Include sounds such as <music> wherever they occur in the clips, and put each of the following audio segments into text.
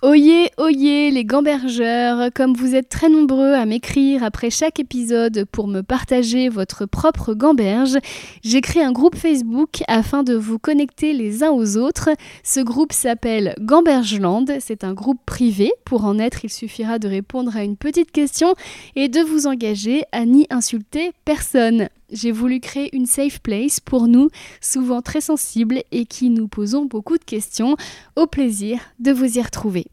Oyez, oyez les gambergeurs, comme vous êtes très nombreux à m'écrire après chaque épisode pour me partager votre propre gamberge, j'ai créé un groupe Facebook afin de vous connecter les uns aux autres. Ce groupe s'appelle Gambergeland, c'est un groupe privé. Pour en être, il suffira de répondre à une petite question et de vous engager à n'y insulter personne. J'ai voulu créer une safe place pour nous, souvent très sensibles et qui nous posons beaucoup de questions. Au plaisir de vous y retrouver.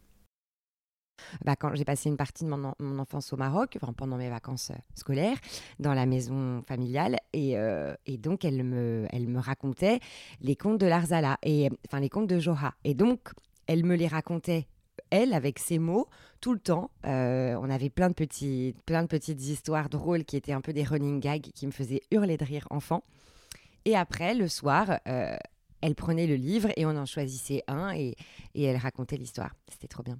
Bah, quand j'ai passé une partie de mon, en- mon enfance au Maroc, pendant mes vacances euh, scolaires, dans la maison familiale, et, euh, donc elle me, elle me racontait les contes de Larzala, et enfin les contes de Joha. Et donc elle me les racontait elle avec ses mots tout le temps. Euh, on avait plein de de petites histoires drôles qui étaient un peu des running gags qui me faisaient hurler de rire enfant. Et après, le soir, euh, elle prenait le livre et on en choisissait un et, et elle racontait l'histoire. C'était trop bien.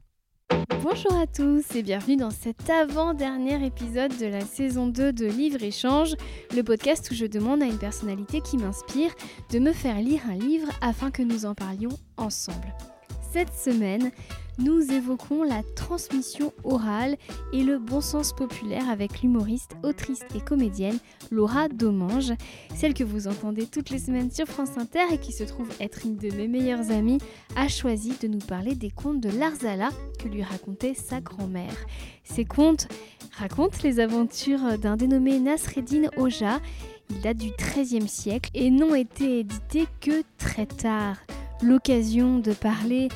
Bonjour à tous et bienvenue dans cet avant-dernier épisode de la saison 2 de Livre Échange, le podcast où je demande à une personnalité qui m'inspire de me faire lire un livre afin que nous en parlions ensemble. Cette semaine, nous évoquons la transmission orale et le bon sens populaire avec l'humoriste, autrice et comédienne Laura Domange, celle que vous entendez toutes les semaines sur France Inter et qui se trouve être une de mes meilleures amies, a choisi de nous parler des contes de Larzala que lui racontait sa grand-mère. Ces contes racontent les aventures d'un dénommé Nasreddin Oja. Il date du XIIIe siècle et n'ont été édités que très tard. L'occasion de parler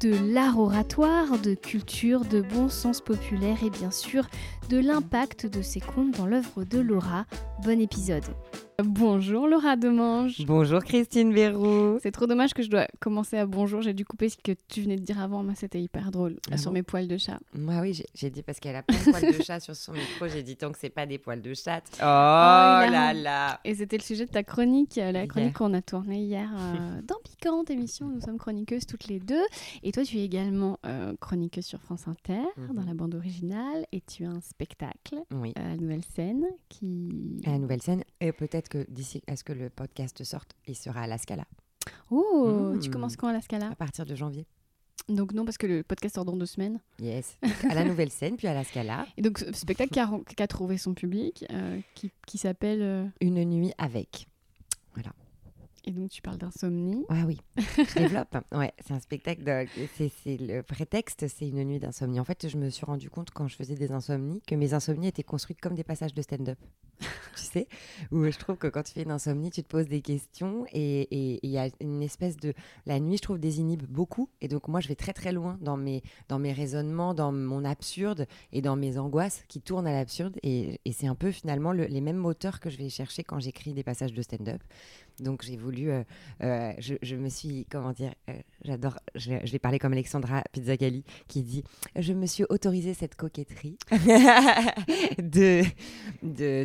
de l'art oratoire, de culture, de bon sens populaire et bien sûr de l'impact de ces contes dans l'œuvre de Laura. Bon épisode. Bonjour Laura Demange. Bonjour Christine Bérou. C'est trop dommage que je dois commencer à bonjour. J'ai dû couper ce que tu venais de dire avant. Moi, c'était hyper drôle Ah sur bon mes poils de chat. Moi oui, j'ai- dit parce qu'elle a plein de poils de chat sur son micro, j'ai dit tant que c'est pas des poils de chat. Oh, a là là. Et c'était le sujet de ta chronique, euh, la chronique qu'on a tournée hier euh, dans <laughs> Piquante émission. Nous sommes chroniqueuses toutes les deux. Et toi, tu es également euh, chroniqueuse sur France Inter, Mhm. dans la bande originale. Et tu as un spectacle Oui. à la nouvelle scène qui. À la nouvelle scène et peut-être que d'ici à ce que le podcast sorte, il sera à la Scala Oh, tu Mhm. commences quand à la Scala? À partir de janvier. Donc, non, parce que le podcast sort dans deux semaines. Yes. <laughs> À la nouvelle scène puis à la Scala, Et donc, ce spectacle qui a, qui a trouvé son public, euh, qui, qui s'appelle. euh, une nuit avec. Et donc, tu parles d'insomnie. Ah oui, je développe. <laughs> Ouais, c'est un spectacle. De... C'est, le prétexte, c'est une nuit d'insomnie. En fait, je me suis rendu compte quand je faisais des insomnies que mes insomnies étaient construites comme des passages de stand-up. <laughs> tu sais, où je trouve que quand tu fais une insomnie, tu te poses des questions et il y a une espèce de la nuit, je trouve, désinhibe beaucoup. Et donc moi, je vais très très loin dans mes dans mes raisonnements, dans mon absurde et dans mes angoisses qui tournent à l'absurde. Et, c'est un peu finalement le- les mêmes moteurs que je vais chercher quand j'écris des passages de stand-up. Donc j'ai voulu, euh, euh, je, me suis, comment dire, euh, j'adore, je, je vais parler comme Alexandra Pizzagalli qui dit, je me suis autorisé cette coquetterie <laughs> de, de,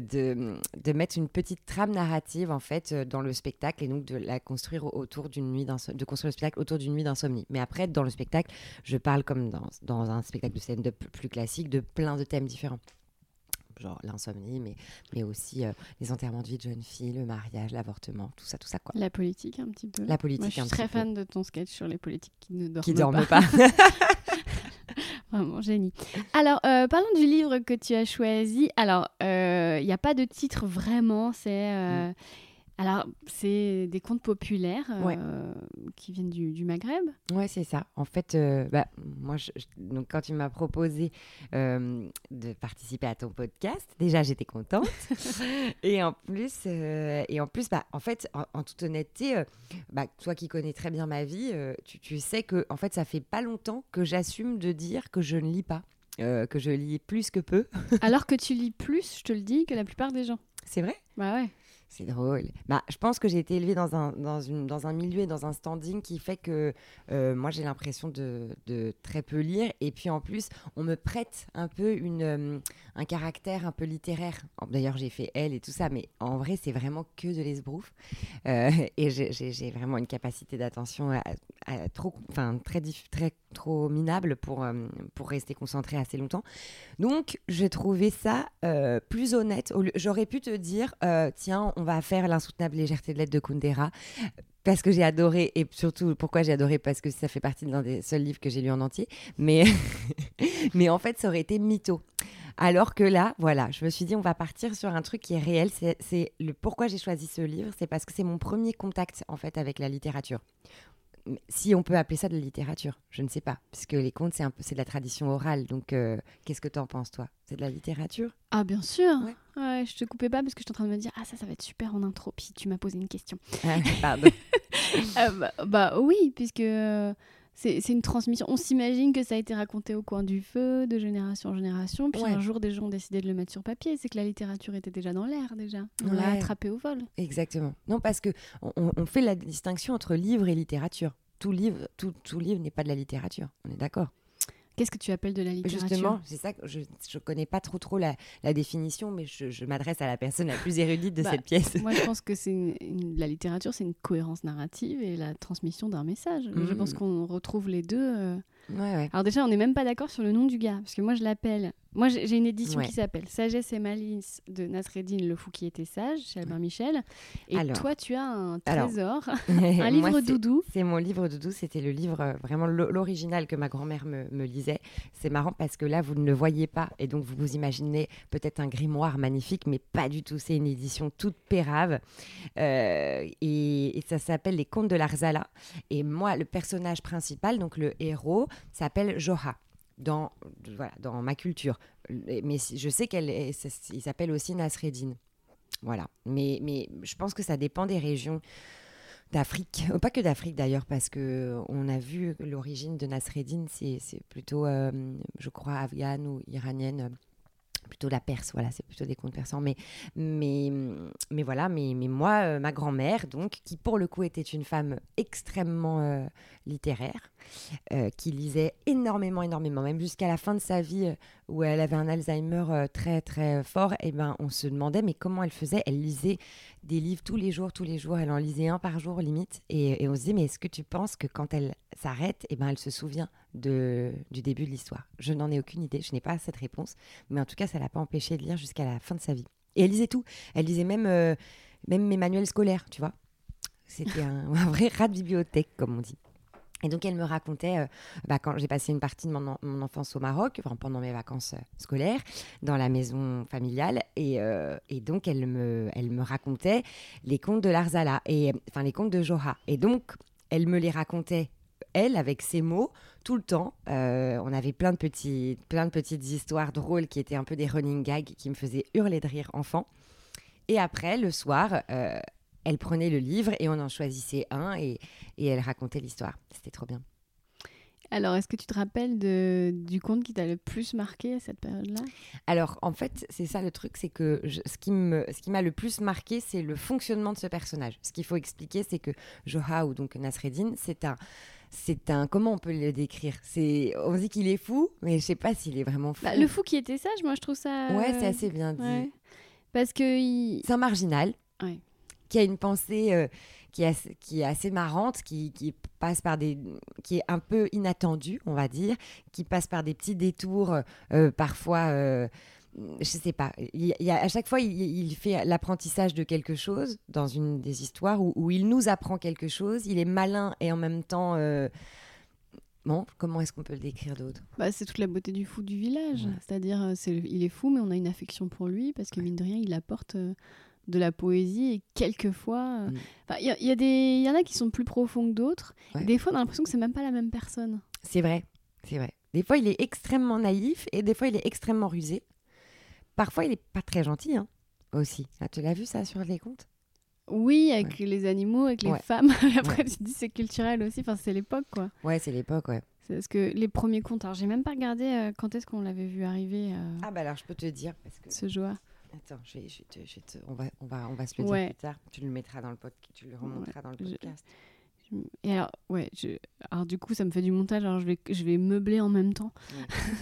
de, mettre une petite trame narrative en fait dans le spectacle et donc de la construire au- autour d'une nuit de construire le spectacle autour d'une nuit d'insomnie. Mais après dans le spectacle, je parle comme dans, dans un spectacle de stand-up plus classique de plein de thèmes différents genre l'insomnie, mais, mais aussi euh, les enterrements de vie de jeunes filles, le mariage, l'avortement, tout ça, tout ça quoi. La politique, un petit peu. La politique, Moi, je suis un très peu. fan de ton sketch sur les politiques qui ne dorment Qui pas. dorment pas. <laughs> <laughs> Vraiment génie. Alors, euh, parlons du livre que tu as choisi. Alors, euh, il n'y a pas de titre vraiment. C'est euh, alors c'est des contes populaires euh, qui viennent du, du Maghreb. Ouais, c'est ça. En fait, euh, bah, moi, je- je- donc, quand tu m'as proposé euh, de participer à ton podcast, déjà, j'étais contente. <laughs> et en plus, et en, plus bah, en fait, en, en toute honnêteté, bah, toi qui connais très bien ma vie, tu, tu sais que en fait, ça fait pas longtemps que j'assume de dire que je ne lis pas, que je lis plus que peu. alors que tu lis plus, je te le dis, que la plupart des gens. C'est vrai? Bah ouais. C'est drôle. Bah, je pense que j'ai été élevée dans un, dans, une, dans un milieu et dans un standing qui fait que euh, moi, j'ai l'impression de, de très peu lire. Et puis en plus, on me prête un peu une, euh, un caractère un peu littéraire. D'ailleurs, j'ai fait elle et tout ça, mais en vrai, c'est vraiment que de l'esbrouf. Euh, <laughs> et j'ai- vraiment une capacité d'attention à- trop, très, très trop minable pour, euh, pour rester concentrée assez longtemps. Donc, j'ai trouvé ça euh, plus honnête. J'aurais pu te dire, euh, tiens, on va faire l'insoutenable légèreté de l'aide de Kundera. parce que j'ai adoré, et surtout pourquoi j'ai adoré, parce que ça fait partie de l'un des seuls livres que j'ai lu en entier, mais, <laughs> mais en fait ça aurait été mytho. Alors que là, voilà, je me suis dit, on va partir sur un truc qui est réel. C'est le pourquoi j'ai choisi ce livre, c'est parce que c'est mon premier contact en fait avec la littérature. Si on peut appeler ça de la littérature, je ne sais pas, parce que les contes c'est un peu c'est de la tradition orale. Donc, euh, qu'est-ce que tu en penses toi? C'est de la littérature? Ah bien sûr. Ouais. je te coupais pas parce que je suis en train de me dire ah ça ça va être super en intro. Puis tu m'as posé une question. Ah, pardon. <laughs> Euh, bah, bah, oui, puisque euh, c'est une transmission. On s'imagine que ça a été raconté au coin du feu, de génération en génération, puis un jour des gens ont décidé de le mettre sur papier. C'est que la littérature était déjà dans l'air déjà. On l'a attrapé au vol. Exactement. Non, parce que on, fait la distinction entre livre et littérature. Tout livre, tout, tout livre n'est pas de la littérature. On est d'accord. Qu'est-ce que tu appelles de la littérature Justement, c'est ça que je ne connais pas trop trop la, la définition, mais je, je m'adresse à la personne la plus érudite de bah, cette pièce. Moi, je <laughs> pense que c'est la littérature, c'est une cohérence narrative et la transmission d'un message. Je pense mmh. qu'on retrouve les deux. Euh, alors déjà, on n'est même pas d'accord sur le nom du gars, parce que moi je l'appelle. Moi j'ai une édition qui s'appelle Sagesse et malice de Nasreddin Le Fou qui était sage chez Albert Michel. Et toi tu as un trésor, <laughs> un livre doudou. C'est mon livre doudou, c'était le livre euh, vraiment l'original que ma grand-mère me, lisait. C'est marrant parce que là vous ne le voyez pas et donc vous vous imaginez peut-être un grimoire magnifique, mais pas du tout. C'est une édition toute pérave euh, et, et, ça s'appelle Les Contes de l'Arzala. Et moi le personnage principal, donc le héros, s'appelle Joha dans, voilà, dans ma culture. Mais je sais qu'elle s'appelle aussi Nasreddin. Voilà. Mais, mais je pense que ça dépend des régions d'Afrique. Pas que d'Afrique d'ailleurs, parce que on a vu l'origine de Nasreddin, c'est plutôt, euh, je crois, afghane ou iranienne plutôt la Perse, voilà, c'est plutôt des contes persans. Mais, mais, mais voilà, mais, mais moi, euh, ma grand-mère, donc, qui pour le coup était une femme extrêmement euh, littéraire, euh, qui lisait énormément, énormément, même jusqu'à la fin de sa vie, où elle avait un Alzheimer très, très fort, et eh ben on se demandait, mais comment elle faisait? Elle lisait des livres tous les jours, tous les jours, elle en lisait un par jour limite, et, on se dit, mais est-ce que tu penses que quand elle s'arrête, et eh ben elle se souvient de, du début de l'histoire? Je n'en ai aucune idée, je n'ai pas cette réponse, mais en tout cas, ça l'a pas empêché de lire jusqu'à la fin de sa vie. Et elle lisait tout, elle lisait même, euh, même mes manuels scolaires, tu vois. C'était un, <laughs> vrai rat de bibliothèque, comme on dit. Et donc, elle me racontait, euh, bah, quand j'ai passé une partie de mon, enfance au Maroc, pendant mes vacances euh, scolaires, dans la maison familiale. Et, et, donc, elle me, elle me racontait les contes de Larzala, et, enfin les contes de Joha. Et donc, elle me les racontait elle, avec ses mots, tout le temps. Euh, on avait plein de, petits, plein de petites histoires drôles qui étaient un peu des running gags qui me faisaient hurler de rire enfant. Et après, le soir, euh, elle prenait le livre et on en choisissait un et, et elle racontait l'histoire. C'était trop bien. Alors, est-ce que tu te rappelles de, du conte qui t'a le plus marqué à cette période-là? Alors, en fait, c'est ça le truc, c'est que ce qui me, ce qui m'a le plus marqué, c'est le fonctionnement de ce personnage. Ce qu'il faut expliquer, c'est que Joha, ou donc Nasreddin, c'est un, c'est un comment on peut le décrire? C'est on dit qu'il est fou mais je sais pas s'il est vraiment fou. bah, le fou qui était sage moi je trouve ça ouais c'est assez bien dit. parce que c'est un marginal qui a une pensée euh, qui, est, qui est assez marrante qui, qui, passe par des qui est un peu inattendue on va dire qui passe par des petits détours euh, parfois euh, je sais pas, il, a, à chaque fois, il, fait l'apprentissage de quelque chose dans une des histoires où, il nous apprend quelque chose. Il est malin et en même temps. Euh, bon, comment est-ce qu'on peut le décrire d'autre? Bah, C'est toute la beauté du fou du village. C'est-à-dire, c'est, il est fou, mais on a une affection pour lui parce que, mine de rien, il apporte euh, de la poésie et quelquefois. Mm. Il y, a des, y en a qui sont plus profonds que d'autres. Des fois, on a l'impression que c'est même pas la même personne. C'est vrai, c'est vrai. Des fois, il est extrêmement naïf et des fois, il est extrêmement rusé. Parfois, il n'est pas très gentil hein, aussi. Ah, tu l'as vu ça sur les comptes Oui, avec les animaux, avec les femmes. <laughs> Après, tu dis c'est culturel aussi. Enfin, c'est l'époque, quoi. Ouais, c'est l'époque, ouais. C'est parce que les premiers comptes, alors j'ai même pas regardé euh, quand est-ce qu'on l'avait vu arriver. Euh, ah bah alors je peux te dire parce que ce joueur. Attends, je on, va, on, va, on va se le dire plus tard. Tu le mettras dans le podcast, tu le remonteras dans le podcast. Et alors, ouais, alors du coup, ça me fait du montage, alors je vais, je vais meubler en même temps. <laughs>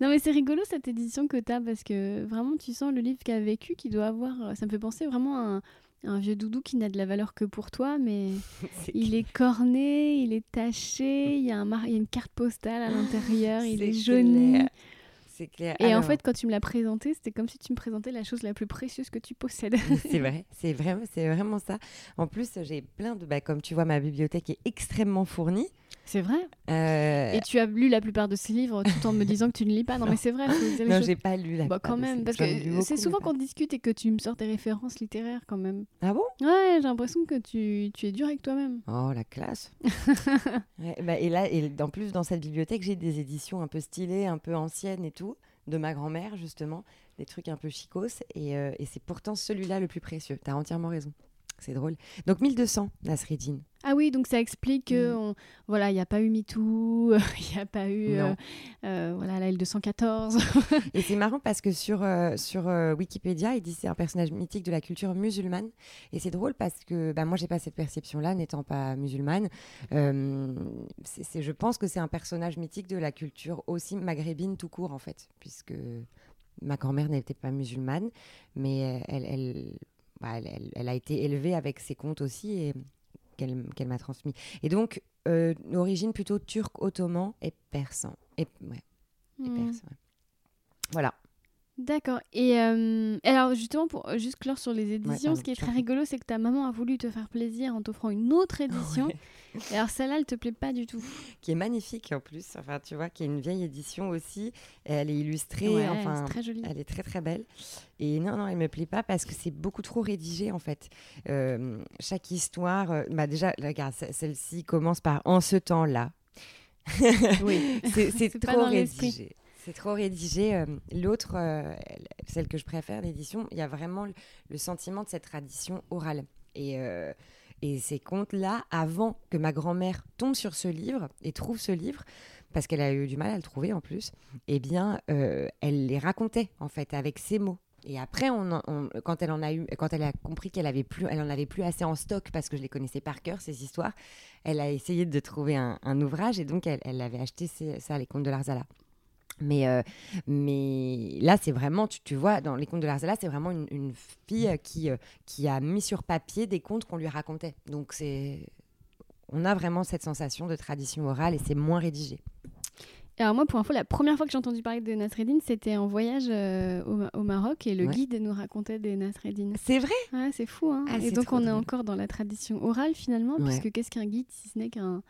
non, mais c'est rigolo cette édition que tu as parce que vraiment, tu sens le livre qui a vécu, qui doit avoir. Euh, ça me fait penser vraiment à un, un vieux doudou qui n'a de la valeur que pour toi, mais <laughs> il est corné, il est taché, il y a, un il y a une carte postale à l'intérieur, <laughs> il est jauni. C'est clair. Et en fait, quand tu me l'as présenté, c'était comme si tu me présentais la chose la plus précieuse que tu possèdes. c'est <laughs> vrai, c'est vraiment, c'est vraiment ça. En plus, j'ai plein de, bah, comme tu vois, ma bibliothèque est extrêmement fournie. C'est vrai. Euh, Et tu as lu la plupart de ces livres tout en me disant que tu ne lis pas. Non, mais c'est vrai. non, j'ai pas lu la. Bah, plupart quand même, parce que c'est souvent qu'on discute et que tu me sors des références littéraires quand même. Ah bon? Ouais, j'ai l'impression que tu, tu es dur avec toi-même. Oh la classe. <laughs> Ouais, bah, et là, et en plus dans cette bibliothèque, j'ai des éditions un peu stylées, un peu anciennes et tout, de ma grand-mère justement, des trucs un peu chicos. Et, euh, et c'est pourtant celui-là le plus précieux. T'as entièrement raison. C'est drôle. Donc 1200, Nasreddin. Ah oui, donc ça explique que Mm. on- voilà, il n'y a pas eu MeToo, <laughs> il n'y a pas eu euh, euh, voilà la L214. <laughs> Et c'est marrant parce que sur, euh, sur Wikipédia, il dit c'est un personnage mythique de la culture musulmane. Et c'est drôle parce que bah, moi, j'ai pas cette perception-là, n'étant pas musulmane. C'est- je pense que c'est un personnage mythique de la culture aussi maghrébine tout court, en fait, puisque ma grand-mère n'était pas musulmane, mais elle, elle, bah, elle, a été élevée avec ses contes aussi et qu'elle qu'elle m'a transmis. Et donc, euh, origine plutôt turque, ottoman et persan. Et, ouais, et Mm. persan, ouais. Voilà. D'accord. Et euh, alors justement pour euh, juste clore sur les éditions, ce qui est très rigolo, c'est que ta maman a voulu te faire plaisir en t'offrant une autre <laughs> édition. Ouais. Et alors celle-là, elle te plaît pas du tout. qui est magnifique en plus. Enfin, tu vois, qui est une vieille édition aussi. Et elle est illustrée. Ouais, enfin, c'est très joli. elle est très très belle. Et non, non, elle me plaît pas parce que c'est beaucoup trop rédigé en fait. Euh, chaque histoire, euh, bah déjà, regarde, ce- celle-ci commence par en ce temps-là. Oui. <laughs> C'est <laughs> trop rédigé. Trop rédigé. Euh, L'autre, euh, elle- celle que je préfère, l'édition, il y a vraiment le, sentiment de cette tradition orale. Et, euh, et ces contes-là, avant que ma grand-mère tombe sur ce livre et trouve ce livre, parce qu'elle a eu du mal à le trouver en plus, eh bien, elle les racontait en fait avec ses mots. Et après, quand elle en a eu, quand elle a compris qu'elle avait plus, elle en avait plus assez en stock parce que je les connaissais par cœur ces histoires, elle a essayé de trouver un, ouvrage et donc elle, elle avait acheté ça, les contes de Larzala. Mais, euh, mais là, c'est vraiment, tu, tu vois, dans les contes de Larzala, c'est vraiment une, une fille euh, qui, euh, qui a mis sur papier des contes qu'on lui racontait. Donc, c'est, on a vraiment cette sensation de tradition orale et c'est moins rédigé. Alors moi, pour info, la première fois que j'ai entendu parler de Nasreddin, c'était en voyage euh, au, au Maroc et le Ouais. guide nous racontait des Nasreddin. C'est vrai? Ouais, c'est fou, hein Ah, Et donc on est encore dans la tradition orale finalement, Ouais. puisque qu'est-ce qu'un guide si ce n'est qu'un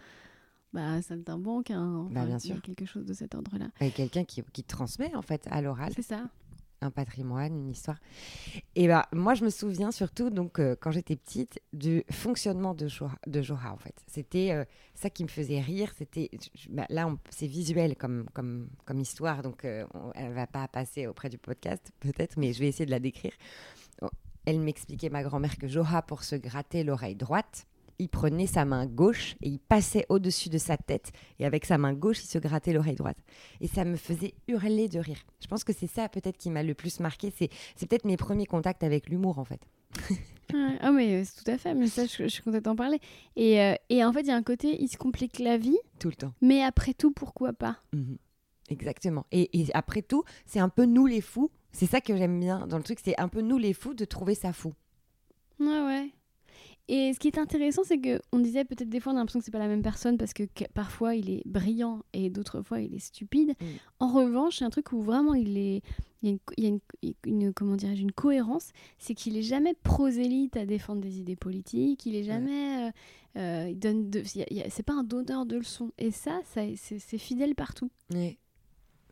bah, saltimbanque, un, Bah, bien il y a sûr. quelque chose de cet ordre-là. Avec quelqu'un qui, qui transmet en fait à l'oral C'est ça. un patrimoine, une histoire. Et bah, moi, je me souviens surtout, donc, euh, quand j'étais petite, du fonctionnement de Joha, de Joha, en fait. C'était euh, ça qui me faisait rire. C'était, bah, là, c'est visuel comme, comme, comme histoire, donc euh, on- elle va pas passer auprès du podcast, peut-être, mais je vais essayer de la décrire. Elle m'expliquait, ma grand-mère, que Joha, pour se gratter l'oreille droite, il prenait sa main gauche et il passait au-dessus de sa tête et avec sa main gauche, il se grattait l'oreille droite. Et ça me faisait hurler de rire. Je pense que c'est ça peut-être qui m'a le plus marqué. C'est, c'est peut-être mes premiers contacts avec l'humour en fait. <laughs> Ah mais euh, c'est tout à fait, mais ça je, je suis contente d'en parler. Et, euh, et en fait, il y a un côté, il se complique la vie, Tout le temps. mais après tout, pourquoi pas? Mhm. Exactement. Et, et après tout, c'est un peu nous les fous. C'est ça que j'aime bien dans le truc. C'est un peu nous les fous de trouver ça fou. Ouais, ouais. Et ce qui est intéressant, c'est que on disait peut-être des fois on a l'impression que c'est pas la même personne parce que, que- parfois il est brillant et d'autres fois il est stupide. Mm. En revanche, c'est un truc où vraiment il est, il y a une, il y a une- une- comment dirais-je, une cohérence, c'est qu'il est jamais prosélyte à défendre des idées politiques. Il est jamais, euh, euh, il donne, de, c'est pas un donneur de leçons. Et ça, ça c'est c'est fidèle partout. Oui,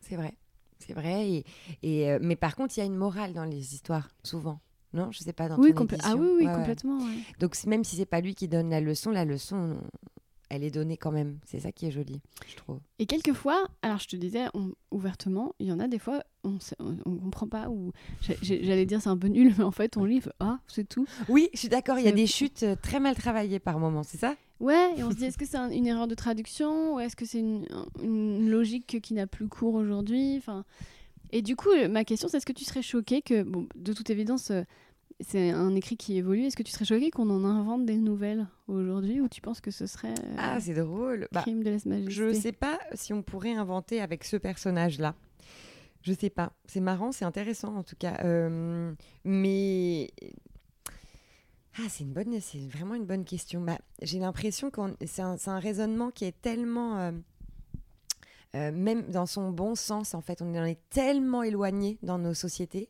c'est vrai. C'est vrai. Et, et, euh, mais par contre, il y a une morale dans les histoires, souvent. Non, je sais pas. Dans oui, ton ah édition. oui, oui, Ouais, ouais. complètement. ouais. Donc même si c'est pas lui qui donne la leçon, la leçon, elle est donnée quand même. C'est ça qui est joli, je trouve. Et quelquefois, alors je te disais on- ouvertement, il y en a des fois, on on comprend pas, ou j'allais dire c'est un peu nul, mais en fait on lit, ah, c'est tout. Oui, je suis d'accord. Il y a des chutes euh, très mal travaillées par moments, c'est ça? Ouais, et on se dit est-ce que c'est un- une erreur de traduction, ou est-ce que c'est une, une logique qui n'a plus cours aujourd'hui? Enfin, Et du coup, ma question c'est est-ce que tu serais choqué que, bon, de toute évidence, euh, c'est un écrit qui évolue, est-ce que tu serais choqué qu'on en invente des nouvelles aujourd'hui, ou tu penses que ce serait euh, Ah, c'est drôle. Bah, crime de lèse-majesté? Je sais pas si on pourrait inventer avec ce personnage-là. Je sais pas. C'est marrant, c'est intéressant en tout cas. Euh, mais ah, c'est une bonne, c'est vraiment une bonne question. Bah, j'ai l'impression que c'est un, c'est un raisonnement qui est tellement euh, euh, même dans son bon sens, en fait, on en est tellement éloigné dans nos sociétés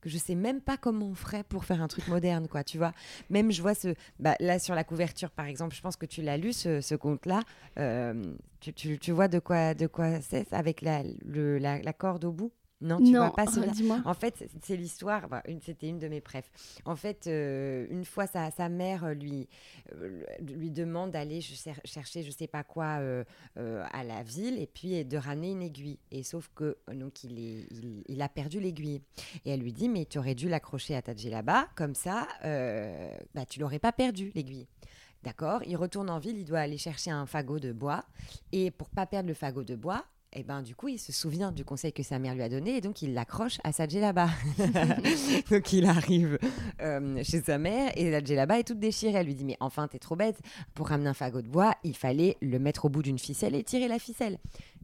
que je sais même pas comment on ferait pour faire un truc moderne, quoi, tu vois. Même je vois ce, bah, là sur la couverture, par exemple, je pense que tu l'as lu ce, conte-là. euh, tu, vois de quoi, de quoi c'est avec la, la corde au bout? Non, tu vois pas <laughs> dis-moi. En fait, c'est- l'histoire. bah, C'était une de mes préf. En fait, euh, une fois, sa, sa mère euh, lui euh, lui demande d'aller cher- chercher, je sais pas quoi, euh, à la ville, et puis de ramener une aiguille. Et sauf que donc il, est, il, il a perdu l'aiguille. Et elle lui dit mais tu aurais dû l'accrocher à ta là-bas, comme ça, bah, tu l'aurais pas perdu l'aiguille. D'accord, il retourne en ville, il doit aller chercher un fagot de bois. Et pour pas perdre le fagot de bois, et ben du coup, il se souvient du conseil que sa mère lui a donné et donc il l'accroche à sa là-bas. <laughs> <laughs> donc il arrive euh, chez sa mère et la là-bas est toute déchirée. Elle lui dit mais enfin t'es trop bête. Pour ramener un fagot de bois, il fallait le mettre au bout d'une ficelle et tirer la ficelle.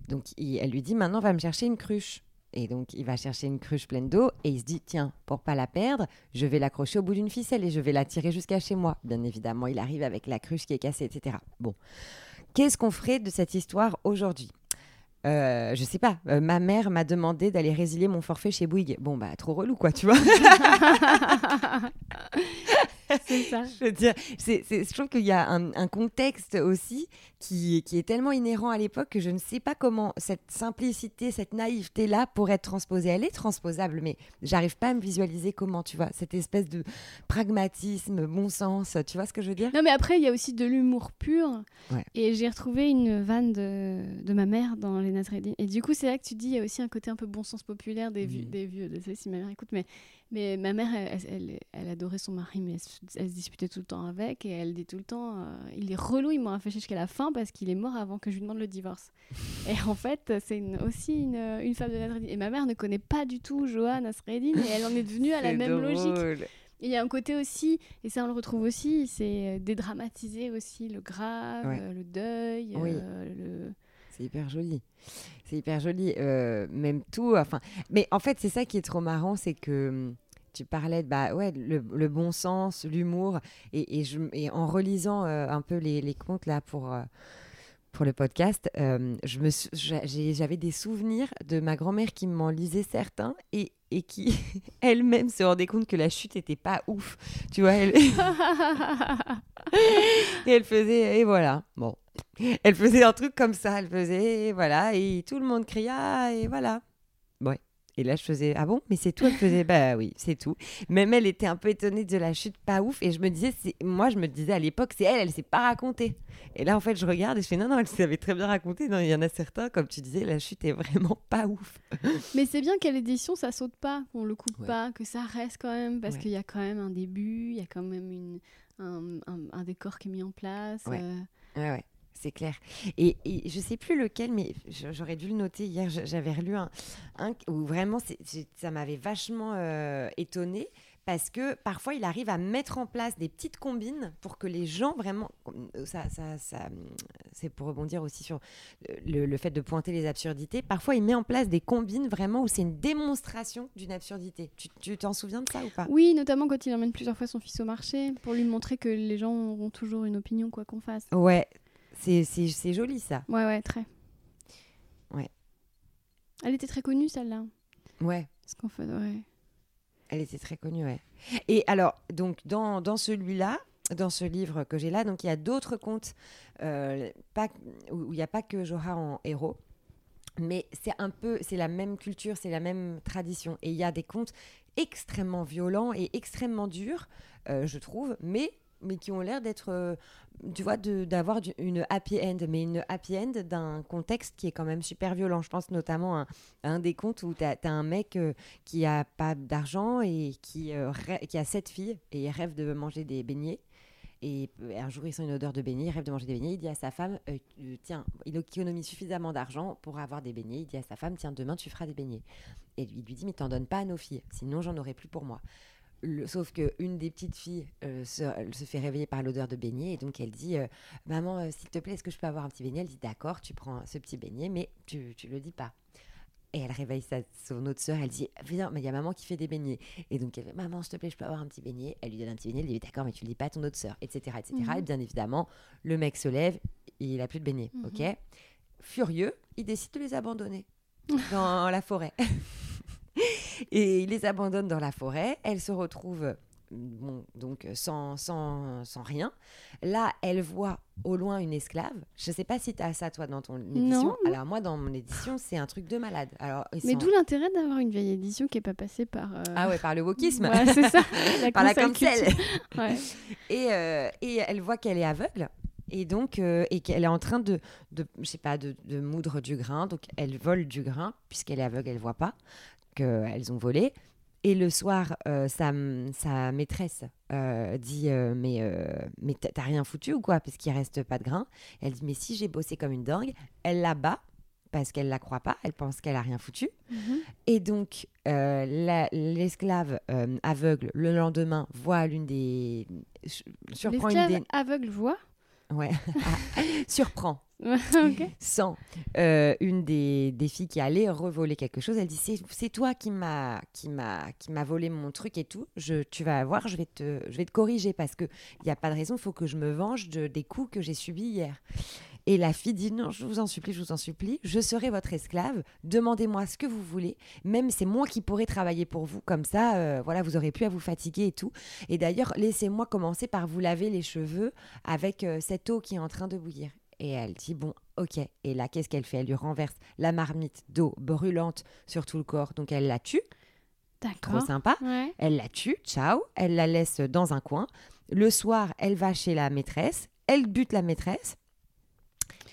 Donc il- elle lui dit maintenant va me chercher une cruche. Et donc il va chercher une cruche pleine d'eau et il se dit tiens pour pas la perdre, je vais l'accrocher au bout d'une ficelle et je vais la tirer jusqu'à chez moi. Bien évidemment, il arrive avec la cruche qui est cassée, etc. Bon, qu'est-ce qu'on ferait de cette histoire aujourd'hui? Euh, je sais pas, euh, ma mère m'a demandé d'aller résilier mon forfait chez Bouygues. Bon, bah, trop relou, quoi, tu vois. <laughs> c'est ça. <laughs> je veux dire, c'est, c'est- je trouve qu'il y a un, un contexte aussi qui, qui est tellement inhérent à l'époque que je ne sais pas comment cette simplicité, cette naïveté-là pourrait être transposée. Elle est transposable, mais j'arrive pas à me visualiser comment, tu vois, cette espèce de pragmatisme, bon sens, tu vois ce que je veux dire? Non, mais après, il y a aussi de l'humour pur. Ouais. Et j'ai retrouvé une vanne de, de ma mère dans Les Nasreddin. Et du coup, c'est là que tu dis, il y a aussi un côté un peu bon sens populaire des, vieux, Mhm. des vieux. Désolée si ma mère écoute, mais, mais ma mère, elle, elle, elle adorait son mari, mais elle, se- elle se disputait tout le temps avec. Et elle dit tout le temps, euh, il est relou, il m'a fâché jusqu'à la fin parce qu'il est mort avant que je lui demande le divorce. <laughs> et en fait, c'est une- aussi une, une femme de Nasreddin. Et ma mère ne connaît pas du tout Johan Nasreddin. Et elle en est devenue à la <laughs> même logique. drôle. Il y a un côté aussi, et ça on le retrouve aussi, c'est euh, dédramatiser aussi le grave, Ouais. euh, le deuil, Oui. euh, le... C'est hyper joli. C'est hyper joli. euh, même tout. Enfin, mais en fait, c'est ça qui est trop marrant, c'est que hum, tu parlais de bah ouais le, bon sens, l'humour, et, en relisant euh, un peu les, les contes là pour euh, pour le podcast, euh, j'avais des souvenirs de ma grand-mère qui m'en lisait certains et, qui <laughs> elle-même se rendait compte que la chute était pas ouf. Tu vois, elle, <laughs> et elle faisait, et voilà, bon. Elle faisait un truc comme ça, elle faisait, et voilà, et tout le monde cria, et voilà. Ouais. Et là, je faisais, ah bon, mais c'est tout Elle faisait, bah oui, c'est tout. Même elle était un peu étonnée de la chute pas ouf, et je me disais, moi, je me disais à l'époque, c'est elle, elle s'est pas racontée. Et là, en fait, je regarde et je fais, non, non, elle savait très bien raconter. Non, il y en a certains, comme tu disais, la chute est vraiment pas ouf. Mais c'est bien qu'à l'édition ça saute pas, qu'on le coupe Ouais. pas, que ça reste quand même, parce Ouais. qu'il y a quand même un début, il y a quand même une, un, un- un décor qui est mis en place. Ouais. euh. Ouais, ouais, c'est clair. Et, et je sais plus lequel, mais j'aurais dû le noter hier. J'avais relu un, un où vraiment ça m'avait vachement euh, étonné parce que parfois il arrive à mettre en place des petites combines pour que les gens vraiment. Ça, ça, ça, c'est pour rebondir aussi sur le, le fait de pointer les absurdités. Parfois il met en place des combines vraiment où c'est une démonstration d'une absurdité. Tu t'en souviens de ça ou pas? Oui, notamment quand il emmène plusieurs fois son fils au marché, pour lui montrer que les gens auront toujours une opinion quoi qu'on fasse. Ouais, c'est joli ça. Ouais, ouais, très. Ouais. Elle était très connue celle-là. Ouais. Parce qu'en fait, ouais. Elle était très connue, ouais. Et alors, donc, dans, dans celui-là, dans ce livre que j'ai là, donc il y a d'autres contes euh, pas, où il n'y a pas que Jorah en héros, mais c'est un peu, c'est la même culture, c'est la même tradition. Et il y a des contes extrêmement violents et extrêmement durs, euh, je trouve, mais mais qui ont l'air d'être, euh, tu vois, d'avoir une happy end, mais une happy end d'un contexte qui est quand même super violent. Je pense notamment à, un des contes où tu as, un mec euh, qui a pas d'argent et qui, euh, qui a sept filles et il rêve de manger des beignets. Et un jour, il sent une odeur de beignets, il rêve de manger des beignets. Il dit à sa femme, tiens, il économise suffisamment d'argent pour avoir des beignets. Il dit à sa femme, tiens, demain, tu feras des beignets. Et il lui dit, mais t'en donnes pas à nos filles, sinon j'en aurai plus pour moi. Le- sauf qu'une des petites filles euh, se, fait réveiller par l'odeur de beignet et donc elle dit euh, Maman, euh, s'il te plaît, est-ce que je peux avoir un petit beignet? Elle dit D'accord, tu prends ce petit beignet, mais tu, tu le dis pas. Et elle réveille sa, son autre sœur, elle dit Viens, mais il y a maman qui fait des beignets. Et donc elle fait Maman, s'il te plaît, je peux avoir un petit beignet? Elle lui donne un petit beignet, elle dit D'accord, mais tu le dis pas à ton autre sœur, etc. etc. Mhm. Et bien évidemment, le mec se lève, et il a plus de beignet. Mhm. Ok? Furieux, il décide de les abandonner <laughs> dans la forêt. <laughs> Et il les abandonne dans la forêt. Elle se retrouve bon, donc sans, sans, sans rien. Là, elle voit au loin une esclave. Je sais pas si tu as ça, toi, dans ton édition. Non. Alors, moi, dans mon édition, c'est un truc de malade. Alors, Mais sont- d'où l'intérêt d'avoir une vieille édition qui est pas passée par. euh, Ah ouais, par le wokisme. Ouais, c'est ça. <laughs> La par la cancel. <laughs> Ouais. Et, euh, et elle voit qu'elle est aveugle. Et donc, euh, et qu'elle est en train de, de je sais pas, de, de moudre du grain. Donc, elle vole du grain, puisqu'elle est aveugle, elle voit pas qu'elles ont volé. Et le soir, euh, sa, sa maîtresse euh, dit euh, Mais, mais t'as rien foutu ou quoi? Parce qu'il reste pas de grain. Elle dit Mais si j'ai bossé comme une dingue, elle la bat parce qu'elle la croit pas, elle pense qu'elle a rien foutu. Mhm. Et donc, la- l'esclave aveugle, le lendemain, voit l'une des. Surprend une des. aveugle voit? Ouais. <laughs> surprend, <laughs> ok. sans euh, une des, des filles qui allait revoler quelque chose. Elle dit C'est toi qui m'a qui m'a qui m'a volé mon truc et tout. Je, tu vas voir, je vais te, je vais te corriger parce qu'il n'y a pas de raison, il faut que je me venge de, des coups que j'ai subis hier. Et la fille dit non, je vous en supplie, je vous en supplie, je serai votre esclave. Demandez-moi ce que vous voulez. Même c'est moi qui pourrai travailler pour vous. Comme ça, euh, voilà, vous aurez plus à vous fatiguer et tout. Et d'ailleurs, laissez-moi commencer par vous laver les cheveux avec euh, cette eau qui est en train de bouillir. Et elle dit bon, ok. Et là, qu'est-ce qu'elle fait? Elle lui renverse la marmite d'eau brûlante sur tout le corps. Donc elle la tue. Trop D'accord. sympa. Ouais. Elle la tue, ciao, elle la laisse dans un coin. Le soir, elle va chez la maîtresse, elle bute la maîtresse.